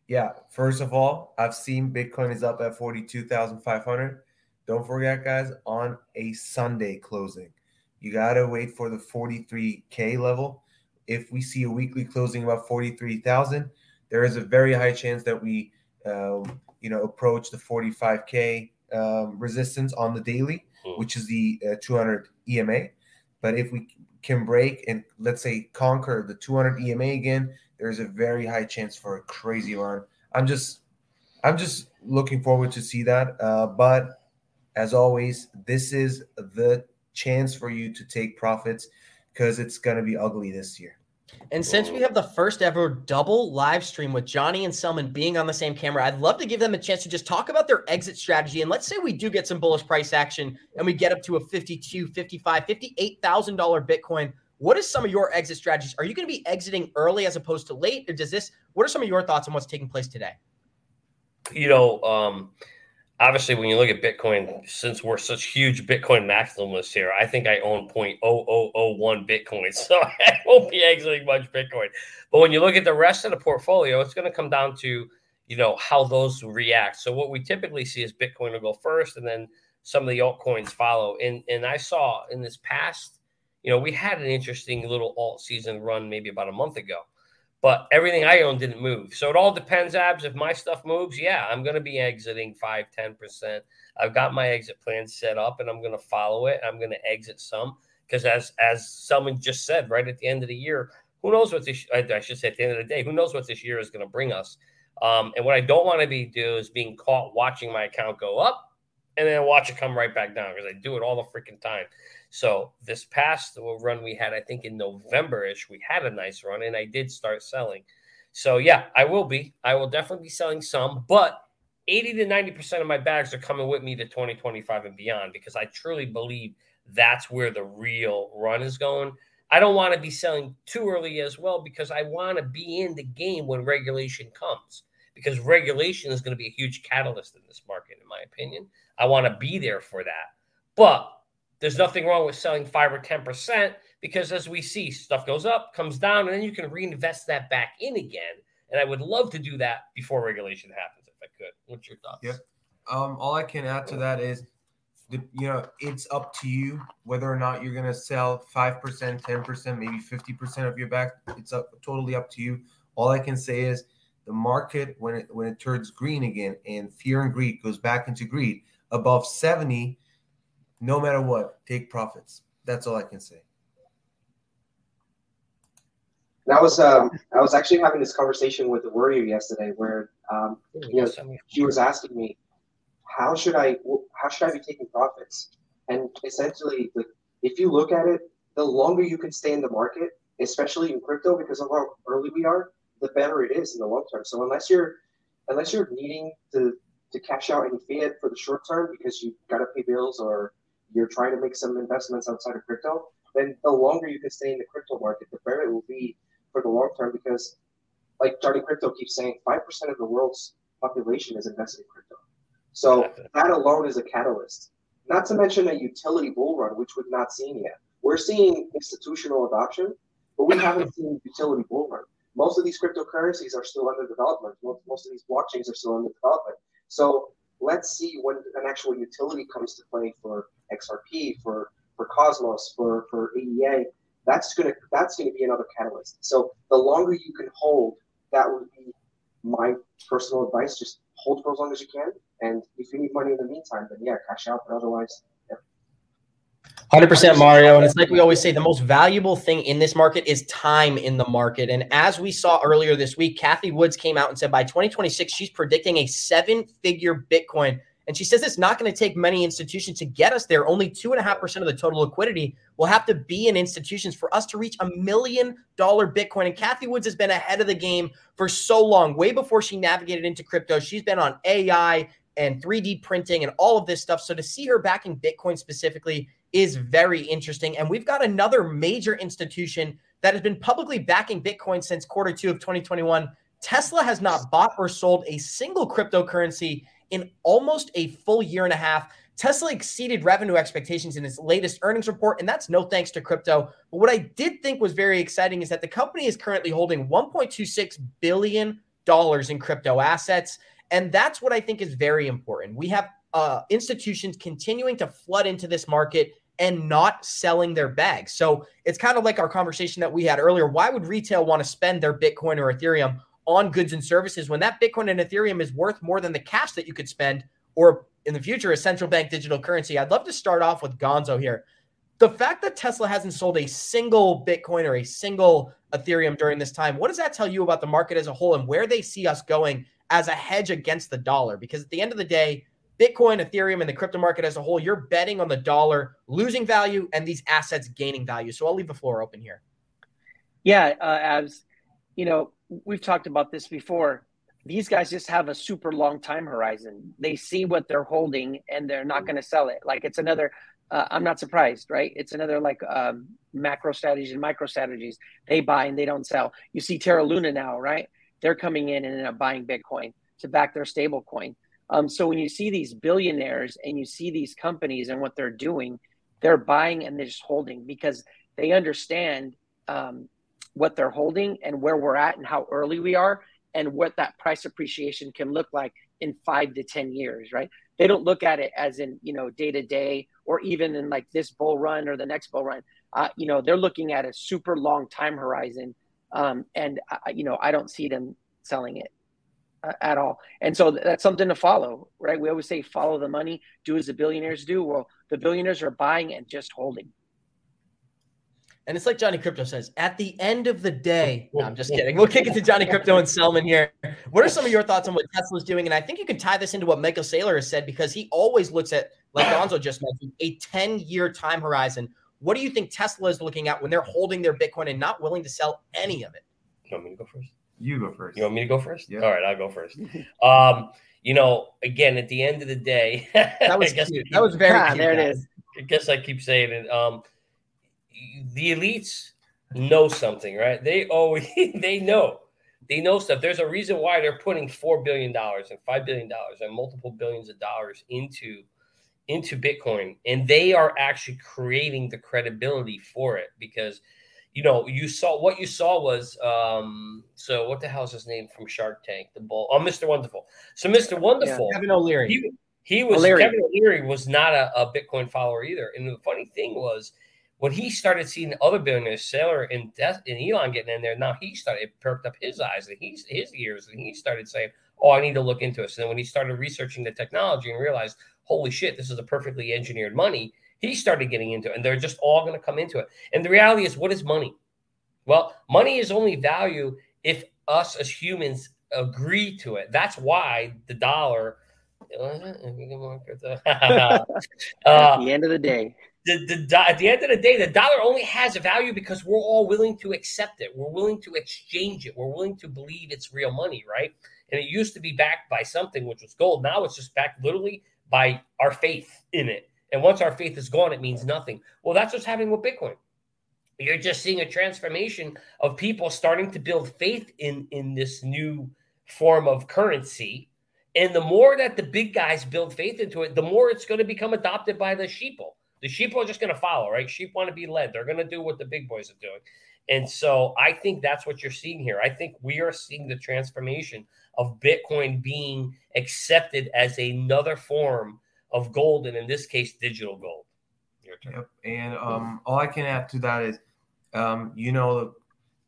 Yeah, first of all, I've seen Bitcoin is up at 42,500. Don't forget, guys, on a Sunday closing, you got to wait for the 43K level. If we see a weekly closing about 43,000, there is a very high chance that we, um, you know, approach the 45K um, resistance on the daily, Hmm. which is the uh, 200 EMA. But if we can break and let's say conquer the 200 EMA again, there's a very high chance for a crazy run. I'm just, I'm just looking forward to see that. Uh, but as always, this is the chance for you to take profits because it's going to be ugly this year. And since we have the first ever double live stream with Johnny and Selman being on the same camera, I'd love to give them a chance to just talk about their exit strategy. And let's say we do get some bullish price action and we get up to a 52, 55, $58,000 Bitcoin. What is some of your exit strategies? Are you going to be exiting early as opposed to late? Or does this, what are some of your thoughts on what's taking place today? you know, um, obviously when you look at Bitcoin, since we're such huge Bitcoin maximalists here, I think I own 0.0001 Bitcoin, so I won't be exiting much Bitcoin. But when you look at the rest of the portfolio, it's going to come down to you know how those react. So what we typically see is Bitcoin will go first, and then some of the altcoins follow. And and I saw in this past, you know, we had an interesting little alt season run maybe about a month ago but everything I own didn't move. So it all depends, Abs. If my stuff moves, yeah, I'm going to be exiting 5 10%. I've got my exit plan set up and I'm going to follow it. I'm going to exit some because, as as someone just said, right at the end of the year, who knows what this, I should say at the end of the day, who knows what this year is going to bring us. Um, and what I don't want to be do is being caught watching my account go up and then watch it come right back down because I do it all the freaking time. So this past run we had, I think in November-ish, we had a nice run, and I did start selling. So yeah, I will be. I will definitely be selling some, but 80 to 90% of my bags are coming with me to 2025 and beyond because I truly believe that's where the real run is going. I don't want to be selling too early as well because I want to be in the game when regulation comes because regulation is going to be a huge catalyst in this market, in my opinion. I want to be there for that. But there's nothing wrong with selling five or 10% because as we see, stuff goes up, comes down, and then you can reinvest that back in again. And I would love to do that before regulation happens if I could. What's your thoughts? Yep. Um, all I can add to that is, the, you know, it's up to you whether or not you're gonna sell five percent, ten percent, maybe fifty percent of your back. It's up totally up to you. All I can say is the market when it when it turns green again and fear and greed goes back into greed above seventy, no matter what, take profits. That's all I can say. That was um, I was actually having this conversation with the Warrior yesterday, where Um, you know, she was asking me, how should I how should I be taking profits? And essentially, like if you look at it, the longer you can stay in the market, especially in crypto, because of how early we are, the better it is in the long term. So unless you're unless you're needing to to cash out any fiat for the short term because you've got to pay bills or you're trying to make some investments outside of crypto, then the longer you can stay in the crypto market, the better it will be for the long term. Because, like Johnny Krypto keeps saying, five percent of the world's population is invested in crypto. So that alone is a catalyst. Not to mention a utility bull run, which we've not seen yet. We're seeing institutional adoption, but we haven't seen utility bull run. Most of these cryptocurrencies are still under development. Most, most of these blockchains are still under development. So let's see when an actual utility comes to play for XRP, for for Cosmos, for for ADA. That's gonna that's gonna be another catalyst. So the longer you can hold, that would be my personal advice. Just hold for as long as you can, and if you need money in the meantime, then yeah, cash out. But otherwise, 100% Mario. And it's like we always say the most valuable thing in this market is time in the market. And as we saw earlier this week, Cathie Woods came out and said by 2026, she's predicting a seven figure Bitcoin. And she says it's not going to take many institutions to get us there. Only 2.5% of the total liquidity will have to be in institutions for us to reach a million dollar Bitcoin. And Cathie Woods has been ahead of the game for so long, way before she navigated into crypto. She's been on AI and 3D printing and all of this stuff. So to see her backing Bitcoin specifically is very interesting. And we've got another major institution that has been publicly backing Bitcoin since quarter two of 2021. Tesla has not bought or sold a single cryptocurrency in almost a full year and a half. Tesla exceeded revenue expectations in its latest earnings report, and that's no thanks to crypto. But what I did think was very exciting is that the company is currently holding $1.26 billion in crypto assets. And that's what I think is very important. We have uh, institutions continuing to flood into this market and not selling their bags. So it's kind of like our conversation that we had earlier. Why would retail want to spend their Bitcoin or Ethereum on goods and services when that Bitcoin and Ethereum is worth more than the cash that you could spend or in the future a central bank digital currency? I'd love to start off with Gonzo here. The fact that Tesla hasn't sold a single Bitcoin or a single Ethereum during this time, what does that tell you about the market as a whole and where they see us going as a hedge against the dollar? Because at the end of the day, Bitcoin, Ethereum, and the crypto market as a whole, you're betting on the dollar losing value and these assets gaining value. So I'll leave the floor open here. Yeah, uh, as you know, we've talked about this before. These guys just have a super long time horizon. They see what they're holding and they're not going to sell it. Like it's another. Uh, I'm not surprised, right? It's another like um, macro strategies and micro strategies. They buy and they don't sell. You see Terra Luna now, right? They're coming in and end buying Bitcoin to back their stable coin. Um, so when you see these billionaires and you see these companies and what they're doing, they're buying and they're just holding because they understand um, what they're holding and where we're at and how early we are and what that price appreciation can look like in five to 10 years, right? They don't look at it as in, you know, day to day or even in like this bull run or the next bull run. Uh, you know, they're looking at a super long time horizon. Um, and, uh, you know, I don't see them selling it at all. And so that's something to follow, right? We always say follow the money, do as the billionaires do. Well, the billionaires are buying and just holding. And it's like Johnny Krypto says, at the end of the day, no, I'm just kidding. We'll kick it to Johnny Krypto and Selman here. What are some of your thoughts on what Tesla's doing? And I think you can tie this into what Michael Saylor has said because he always looks at, like Gonzo just mentioned, a 10 year time horizon. What do you think Tesla is looking at when they're holding their Bitcoin and not willing to sell any of it? You want me to go first? You go first. You want me to go first? Yeah. All right, I'll go first. um, you know, again, at the end of the day, that was cute. that was very ah, there. It is. I guess I keep saying it. Um, the elites know something, right? They always they know they know stuff. There's a reason why they're putting four billion dollars and five billion dollars and multiple billions of dollars into into Bitcoin, and they are actually creating the credibility for it because you know, you saw what you saw was um so what the hell's his name from Shark Tank? The bull oh Mr. Wonderful. So Mr. Wonderful yeah, Kevin O'Leary. He, he was O'Leary. Kevin O'Leary was not a, a, Bitcoin follower either. And the funny thing was when he started seeing other billionaires, Saylor and, and Elon getting in there, now he started perked up his eyes and he's his ears and he started saying, Oh, I need to look into this." And when he started researching the technology and realized, holy shit, this is a perfectly engineered money, he started getting into it, and they're just all going to come into it. And the reality is, what is money? Well, money is only value if us as humans agree to it. That's why the dollar. uh, at the end of the day, the, the, at the end of the day, the dollar only has a value because we're all willing to accept it. We're willing to exchange it. We're willing to believe it's real money, right? And it used to be backed by something which was gold. Now it's just backed literally by our faith in it. And once our faith is gone, it means nothing. Well, that's what's happening with Bitcoin. You're just seeing a transformation of people starting to build faith in in this new form of currency. And the more that the big guys build faith into it, the more it's going to become adopted by the sheeple. The sheep are just going to follow, right? Sheep want to be led. They're going to do what the big boys are doing. And so I think that's what you're seeing here. I think we are seeing the transformation of Bitcoin being accepted as another form of gold, and in this case, digital gold. Yep. And um, all I can add to that is, um, you know,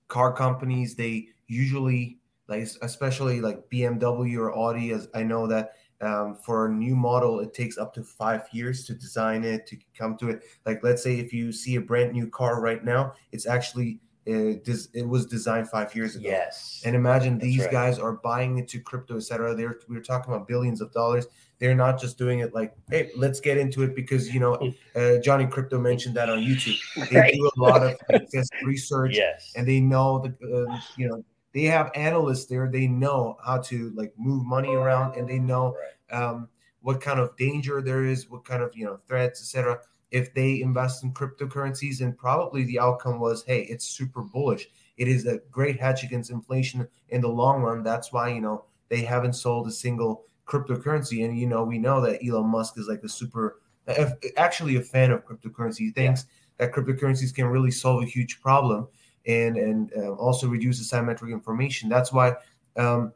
car companies they usually like, especially like BMW or Audi. As I know that um, for a new model, it takes up to five years to design it to come to it. Like, let's say if you see a brand new car right now, it's actually it, it was designed five years ago. Yes. And imagine these right. guys are buying into crypto, etc. They're we are talking about billions of dollars. They're not just doing it like, hey, let's get into it because you know uh, Johnny Krypto mentioned that on YouTube. They right. do a lot of research, yes, and they know the uh, you know they have analysts there. They know how to like move money around, and they know um, what kind of danger there is, what kind of you know threats, etc if they invest in cryptocurrencies and probably the outcome was hey it's super bullish. It is a great hedge against inflation in the long run. That's why you know they haven't sold a single cryptocurrency. And you know we know that elon musk is like a super actually a fan of cryptocurrency. He thinks yeah. that cryptocurrencies can really solve a huge problem and and uh, also reduce the asymmetric information that's why um,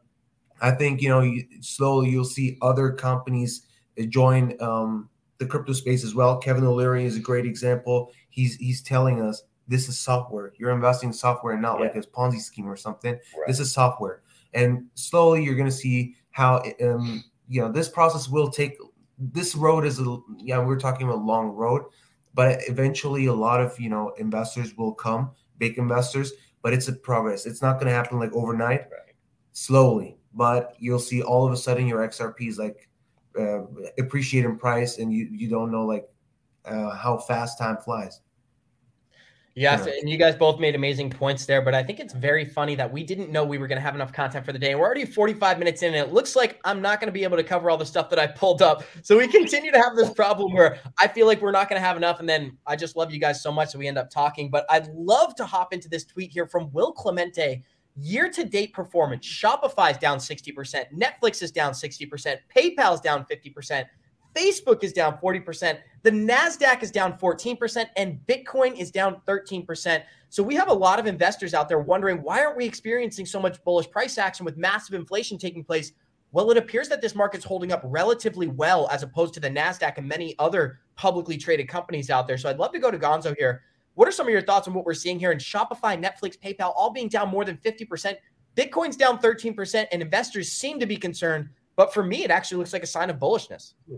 i think you know slowly you'll see other companies join um, the crypto space as well. Kevin O'Leary is a great example. He's he's telling us this is software. You're investing in software, not yeah. like a Ponzi scheme or something. Right. This is software, and slowly you're going to see how um, you know this process will take. This road is a yeah we're talking about a long road, but eventually a lot of you know investors will come, big investors. But it's a progress. It's not going to happen like overnight. Right. Slowly, but you'll see all of a sudden your XRP is like uh, appreciate in price, and you you don't know like uh, how fast time flies. Yes, yeah. and you guys both made amazing points there, but I think it's very funny that we didn't know we were going to have enough content for the day. And we're already 45 minutes in, and it looks like I'm not going to be able to cover all the stuff that I pulled up. So we continue to have this problem where I feel like we're not going to have enough. And then I just love you guys so much, so we end up talking. But I'd love to hop into this tweet here from Will Clemente year to date performance Shopify is down 60%, Netflix is down 60%, PayPal is down 50%, Facebook is down 40%, the NASDAQ is down 14%, and Bitcoin is down 13%. So we have a lot of investors out there wondering why aren't we experiencing so much bullish price action with massive inflation taking place? Well, it appears that this market's holding up relatively well as opposed to the NASDAQ and many other publicly traded companies out there. So I'd love to go to Gonzo here. What are some of your thoughts on what we're seeing here in Shopify, Netflix, PayPal, all being down more than 50%? Bitcoin's down 13%, and investors seem to be concerned. But for me, it actually looks like a sign of bullishness. Hmm.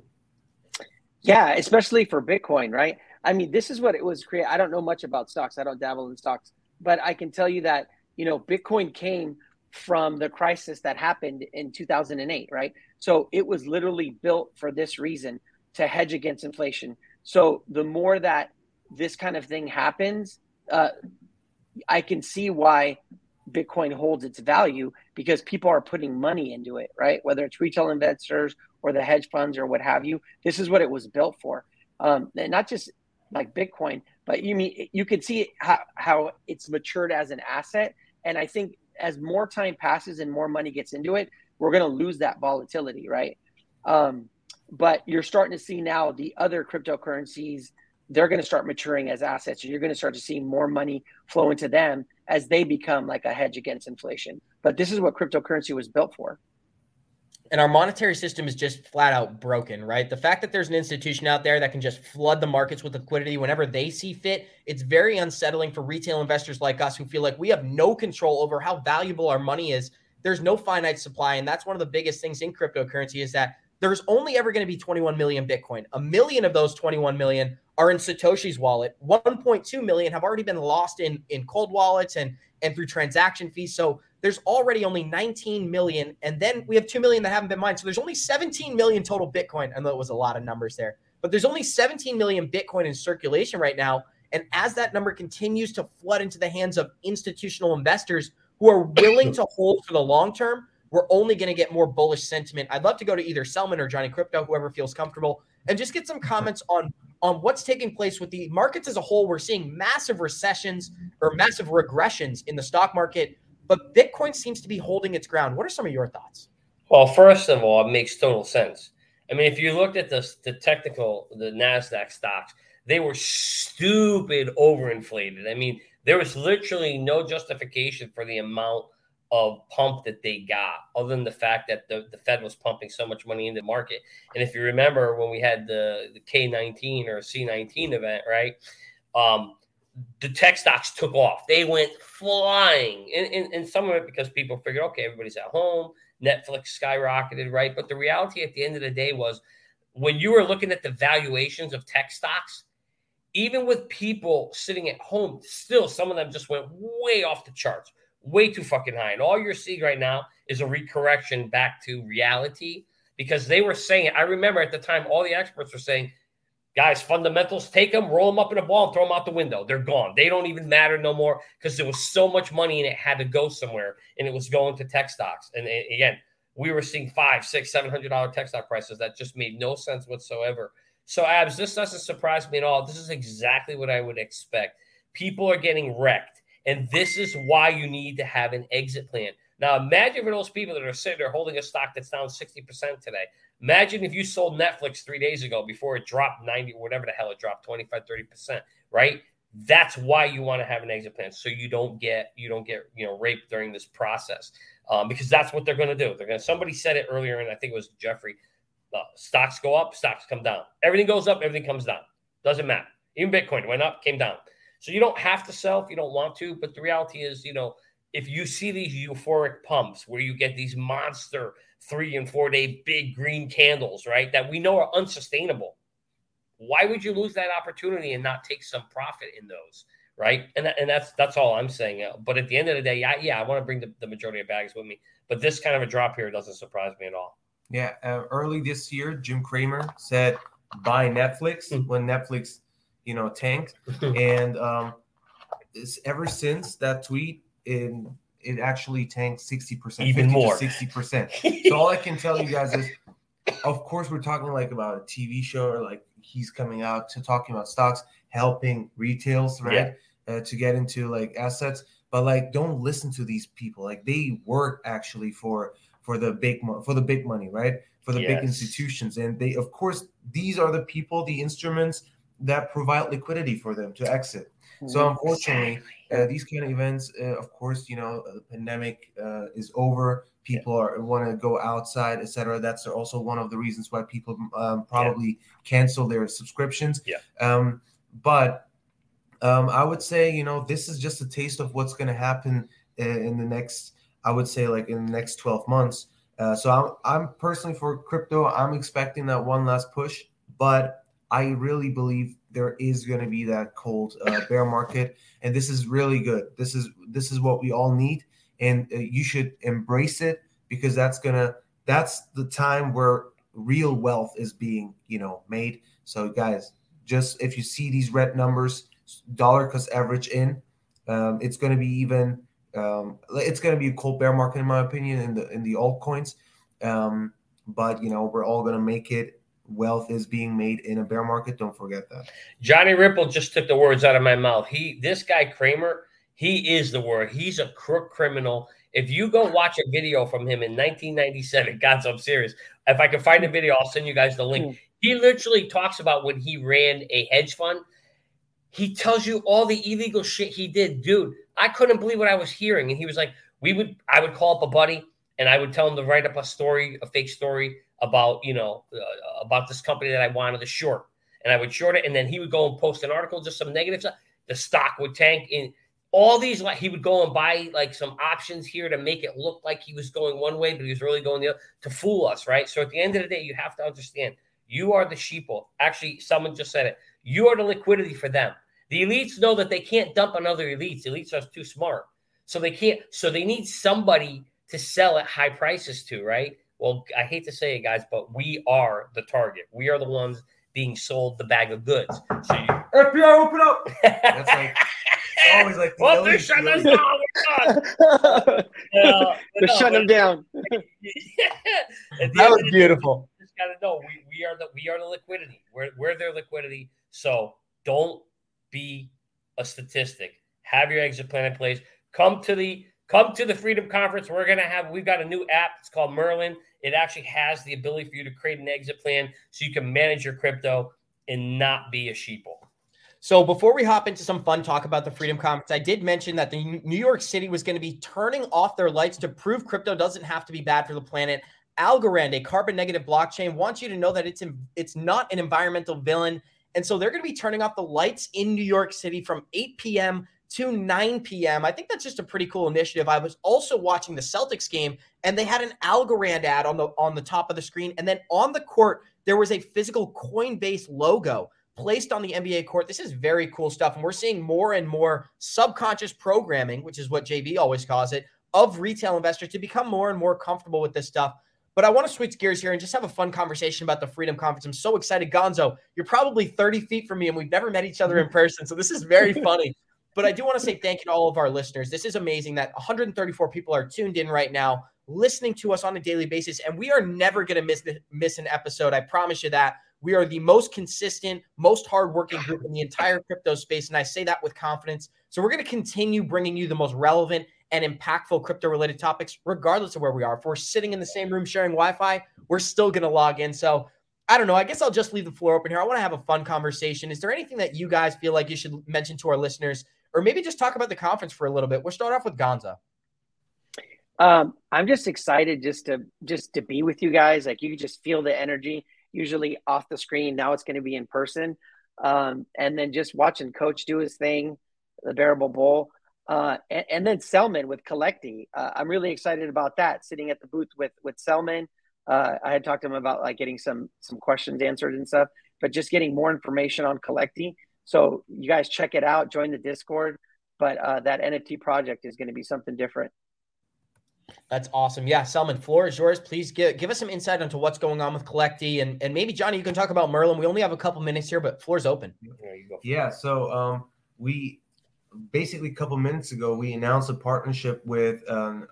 Yeah, especially for Bitcoin, right? I mean, this is what it was created. I don't know much about stocks. I don't dabble in stocks, but I can tell you that, you know, Bitcoin came from the crisis that happened in 2008, right? So it was literally built for this reason to hedge against inflation. So the more that this kind of thing happens, uh, I can see why Bitcoin holds its value because people are putting money into it, right? Whether it's retail investors or the hedge funds or what have you. This is what it was built for. Um, and not just like Bitcoin, but you mean you can see how, how it's matured as an asset. And I think as more time passes and more money gets into it, we're going to lose that volatility, right? Um, but you're starting to see now the other cryptocurrencies they're going to start maturing as assets and you're going to start to see more money flow into them as they become like a hedge against inflation but this is what cryptocurrency was built for and our monetary system is just flat out broken right the fact that there's an institution out there that can just flood the markets with liquidity whenever they see fit it's very unsettling for retail investors like us who feel like we have no control over how valuable our money is there's no finite supply and that's one of the biggest things in cryptocurrency is that there's only ever going to be 21 million bitcoin a million of those 21 million are in Satoshi's wallet. 1.2 million have already been lost in in cold wallets and and through transaction fees. So there's already only 19 million, and then we have 2 million that haven't been mined. So there's only 17 million total Bitcoin. I know it was a lot of numbers there, but there's only 17 million Bitcoin in circulation right now. And as that number continues to flood into the hands of institutional investors who are willing to hold for the long term, we're only going to get more bullish sentiment. I'd love to go to either Selman or Johnny Krypto, whoever feels comfortable, and just get some comments on on what's taking place with the markets as a whole. We're seeing massive recessions or massive regressions in the stock market, but Bitcoin seems to be holding its ground. What are some of your thoughts? Well, first of all, it makes total sense. I mean, if you looked at the, the technical, the NASDAQ stocks, they were stupid overinflated. I mean, there was literally no justification for the amount of pump that they got, other than the fact that the, the Fed was pumping so much money into the market. And if you remember when we had the, the K19 or C19 event, right? Um, the tech stocks took off. They went flying. And, and, and some of it because people figured, okay, everybody's at home. Netflix skyrocketed, right? But the reality at the end of the day was when you were looking at the valuations of tech stocks, even with people sitting at home, still some of them just went way off the charts way too fucking high. And all you're seeing right now is a recorrection back to reality because they were saying, I remember at the time, all the experts were saying, guys, fundamentals, take them, roll them up in a ball, and throw them out the window. They're gone. They don't even matter no more because there was so much money and it had to go somewhere and it was going to tech stocks. And again, we were seeing five, six, seven hundred dollar tech stock prices that just made no sense whatsoever. So, Abs, this doesn't surprise me at all. This is exactly what I would expect. People are getting wrecked and this is why you need to have an exit plan. Now, imagine for those people that are sitting there holding a stock that's down 60% today. Imagine if you sold Netflix three days ago before it dropped 90, whatever the hell it dropped, 25, 30%, right? That's why you want to have an exit plan. So you don't get, you don't get, you know, raped during this process. Um, because that's what they're going to do. They're going to, somebody said it earlier, and I think it was Jeffrey. Uh, stocks go up, stocks come down. Everything goes up, everything comes down. Doesn't matter. Even Bitcoin went up, came down. So you don't have to sell if you don't want to, but the reality is, you know, if you see these euphoric pumps where you get these monster three and four day big green candles, right, that we know are unsustainable, why would you lose that opportunity and not take some profit in those? Right. And, and that's that's all I'm saying. But at the end of the day, yeah, yeah, I want to bring the, the majority of bags with me. But this kind of a drop here doesn't surprise me at all. Yeah. Uh, early this year, Jim Cramer said buy Netflix hmm. when Netflix you know, tanked. and um, ever since that tweet, in it actually tanked 60%, even more, 60%. so all I can tell you guys is, of course, we're talking like about a TV show or like he's coming out to talking about stocks, helping retails, right, yeah. uh, to get into like assets. But like, don't listen to these people. Like they work actually for for the big mo- for the big money, right? For the yes. big institutions, and they, of course, these are the people, the instruments that provide liquidity for them to exit. So unfortunately, uh, these kind of events, uh, of course, you know, the pandemic uh, is over. People are want to go outside, etc. That's also one of the reasons why people um, probably yeah. cancel their subscriptions. Yeah. Um, but um, I would say, you know, this is just a taste of what's going to happen in, uh, in the next. I would say, like in the next twelve months. Uh, so I'm, I'm personally for crypto. I'm expecting that one last push, but I really believe there is going to be that cold uh, bear market, and this is really good. This is this is what we all need, and uh, you should embrace it because that's gonna that's the time where real wealth is being you know made. So guys, just if you see these red numbers, dollar cost average in, um, it's going to be even. Um, it's going to be a cold bear market in my opinion in the in the altcoins. Um, but you know we're all going to make it wealth is being made in a bear market. Don't forget that. Johnny Ripple just took the words out of my mouth. He, this guy Cramer, he is the word. He's a crook criminal. If you go watch a video from him in 1997, God, I'm serious. If I can find a video, I'll send you guys the link. Hmm. He literally talks about when he ran a hedge fund. He tells you all the illegal shit he did, dude. I couldn't believe what I was hearing, and he was like, "We would, I would call up a buddy, and I would tell him to write up a story, a fake story about you know uh, about this company that I wanted to short, and I would short it, and then he would go and post an article, just some negative stuff. The stock would tank in all these. Like he would go and buy like some options here to make it look like he was going one way, but he was really going the other to fool us, right? So at the end of the day, you have to understand you are the sheeple. Actually, someone just said it. You are the liquidity for them. The elites know that they can't dump on other elites. Elites are too smart. So they can't. So they need somebody to sell at high prices to, right? Well, I hate to say it, guys, but we are the target. We are the ones being sold the bag of goods. So you, FBI, open up. That's like always like the well, they're shutting us down. We're. Uh, They're no, shutting them down. That was of day, beautiful. you just gotta know we, we are the we are the liquidity. We're we're their liquidity. So don't be a statistic. Have your exit plan in place. Come to the come to the Freedom Conference. We're gonna have we've got a new app. It's called Merlin. It actually has the ability for you to create an exit plan so you can manage your crypto and not be a sheeple. So before we hop into some fun talk about the Freedom Conference, I did mention that the New York City was going to be turning off their lights to prove crypto doesn't have to be bad for the planet. Algorand, a carbon negative blockchain, wants you to know that it's it's not an environmental villain, and so they're going to be turning off the lights in New York City from 8 p.m. to 9 p.m. I think that's just a pretty cool initiative. I was also watching the Celtics game, and they had an Algorand ad on the on the top of the screen, and then on the court there was a physical Coinbase logo placed on the NBA court. This is very cool stuff. And we're seeing more and more subconscious programming, which is what JV always calls it, of retail investors to become more and more comfortable with this stuff. But I want to switch gears here and just have a fun conversation about the Freedom Conference. I'm so excited. Gonzo, you're probably 30 feet from me and we've never met each other in person. So this is very funny. But I do want to say thank you to all of our listeners. This is amazing that 134 people are tuned in right now, listening to us on a daily basis. And we are never going to miss, miss an episode. I promise you that. We are the most consistent, most hardworking group in the entire crypto space. And I say that with confidence. So we're going to continue bringing you the most relevant and impactful crypto related topics, regardless of where we are. If we're sitting in the same room sharing Wi Fi, we're still going to log in. So I don't know. I guess I'll just leave the floor open here. I want to have a fun conversation. Is there anything that you guys feel like you should mention to our listeners, or maybe just talk about the conference for a little bit? We'll start off with Gonza. Um, I'm just excited just to just to be with you guys. Like you just feel the energy. Usually off the screen. Now it's going to be in person. Um, and then just watching Coach do his thing, the Bearable Bull, uh, and, and then Selman with Collecti. Uh, I'm really excited about that. Sitting at the booth with with Selman. Uh, I had talked to him about like getting some some questions answered and stuff, but just getting more information on Collecti. So you guys check it out. Join the Discord. But uh, that NFT project is going to be something different. That's awesome. Yeah, Selman, floor is yours. Please give, give us some insight into what's going on with Collecti. And, and maybe, Johnny, you can talk about Merlin. We only have a couple minutes here, but floor's open. There you go. Yeah, so um, we basically a couple minutes ago we announced a partnership with um,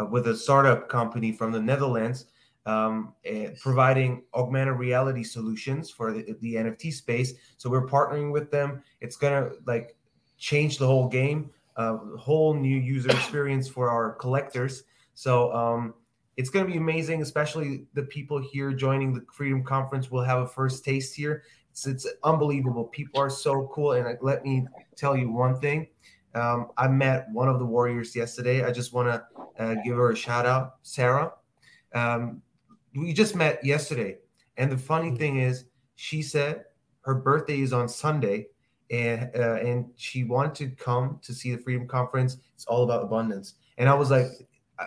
uh, with a startup company from the Netherlands, um, eh, providing augmented reality solutions for the, the NFT space. So we're partnering with them. It's gonna like change the whole game, uh, whole new user experience for our collectors. So um, it's going to be amazing, especially the people here joining the Freedom Conference will have a first taste here. It's, it's unbelievable. People are so cool. And let me tell you one thing. Um, I met one of the Warriors yesterday. I just want to uh, give her a shout out, Sarah. Um, we just met yesterday. And the funny thing is, she said her birthday is on Sunday. And, uh, and she wanted to come to see the Freedom Conference. It's all about abundance. And I was like,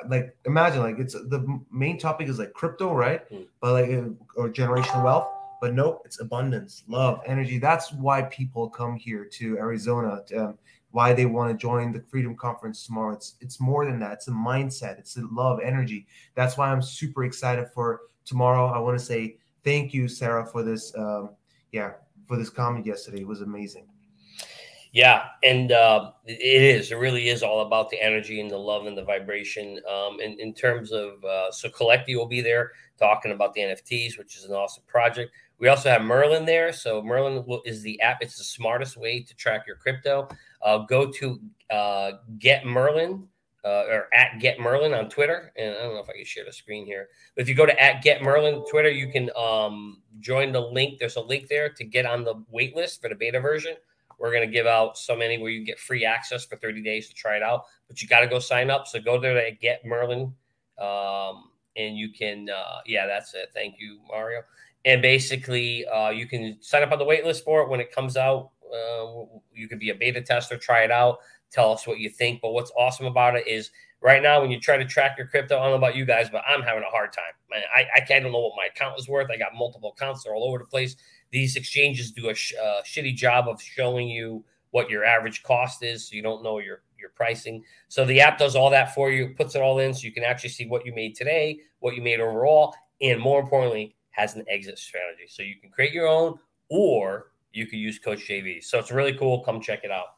like imagine like it's the main topic is like crypto right Mm. but like uh, or generational wealth but no it's abundance love energy that's why people come here to arizona to, um, why they want to join the freedom conference tomorrow it's it's more than that it's a mindset it's a love energy that's why i'm super excited for tomorrow i want to say thank you sarah for this um, yeah for this comment yesterday it was amazing Yeah, and uh, it is. It really is all about the energy and the love and the vibration. Um, in, in terms of, uh, so Collecti will be there talking about the NFTs, which is an awesome project. We also have Merlin there. So Merlin is the app. It's the smartest way to track your crypto. Uh, go to uh, Get Merlin uh, or at Get Merlin on Twitter. And I don't know if I can share the screen here. But if you go to at Get Merlin Twitter, you can um, join the link. There's a link there to get on the wait list for the beta version. We're going to give out so many where you get free access for 30 days to try it out, but you got to go sign up. So go there to get Merlin. Um, and you can, uh, yeah, that's it. Thank you, Mario. And basically, uh, you can sign up on the wait list for it when it comes out. Uh, you could be a beta tester, try it out, tell us what you think. But what's awesome about it is right now, when you try to track your crypto, I don't know about you guys, but I'm having a hard time. Man, I, I can't know what my account is worth. I got multiple accounts, they're all over the place these exchanges do a sh- uh, shitty job of showing you what your average cost is, so you don't know your your pricing. So the app does all that for you, puts it all in so you can actually see what you made today, what you made overall, and more importantly, has an exit strategy. So you can create your own or you can use Coach JV. So it's really cool. Come check it out.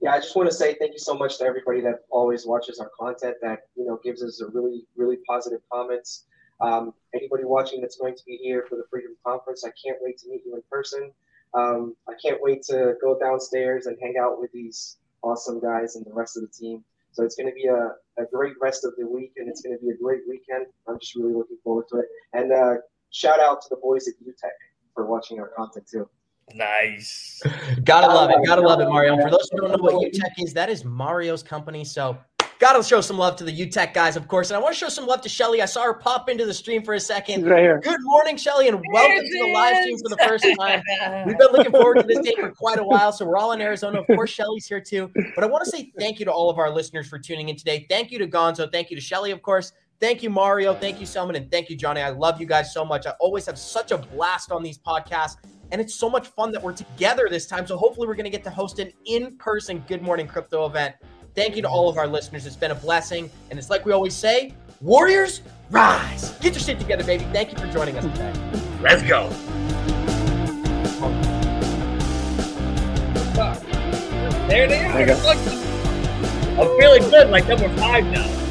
Yeah, I just want to say thank you so much to everybody that always watches our content that you know gives us a really really positive comments. Um, anybody watching that's going to be here for the Freedom Conference, I can't wait to meet you in person. Um, I can't wait to go downstairs and hang out with these awesome guys and the rest of the team. So it's going to be a, a great rest of the week, and it's going to be a great weekend. I'm just really looking forward to it. And uh, shout out to the boys at UTech for watching our content too. Nice. Gotta love it. Gotta love it, Mario. And for those who don't know what UTech is, that is Mario's company. So Got to show some love to the UTech guys, of course. And I want to show some love to Shelly. I saw her pop into the stream for a second. She's right here. Good morning, Shelly, and welcome to the live stream for the first time. We've been looking forward to this day for quite a while. So we're all in Arizona. Of course, Shelly's here too. But I want to say thank you to all of our listeners for tuning in today. Thank you to Gonzo. Thank you to Shelly, of course. Thank you, Mario. Thank you, Selman. And thank you, Johnny. I love you guys so much. I always have such a blast on these podcasts. And it's so much fun that we're together this time. So hopefully, we're going to get to host an in person Good Morning Crypto event Thank you to all of our listeners. It's been a blessing. And it's like we always say Warriors, rise. Get your shit together, baby. Thank you for joining us today. Let's go. There they are. I'm feeling good, like number five now.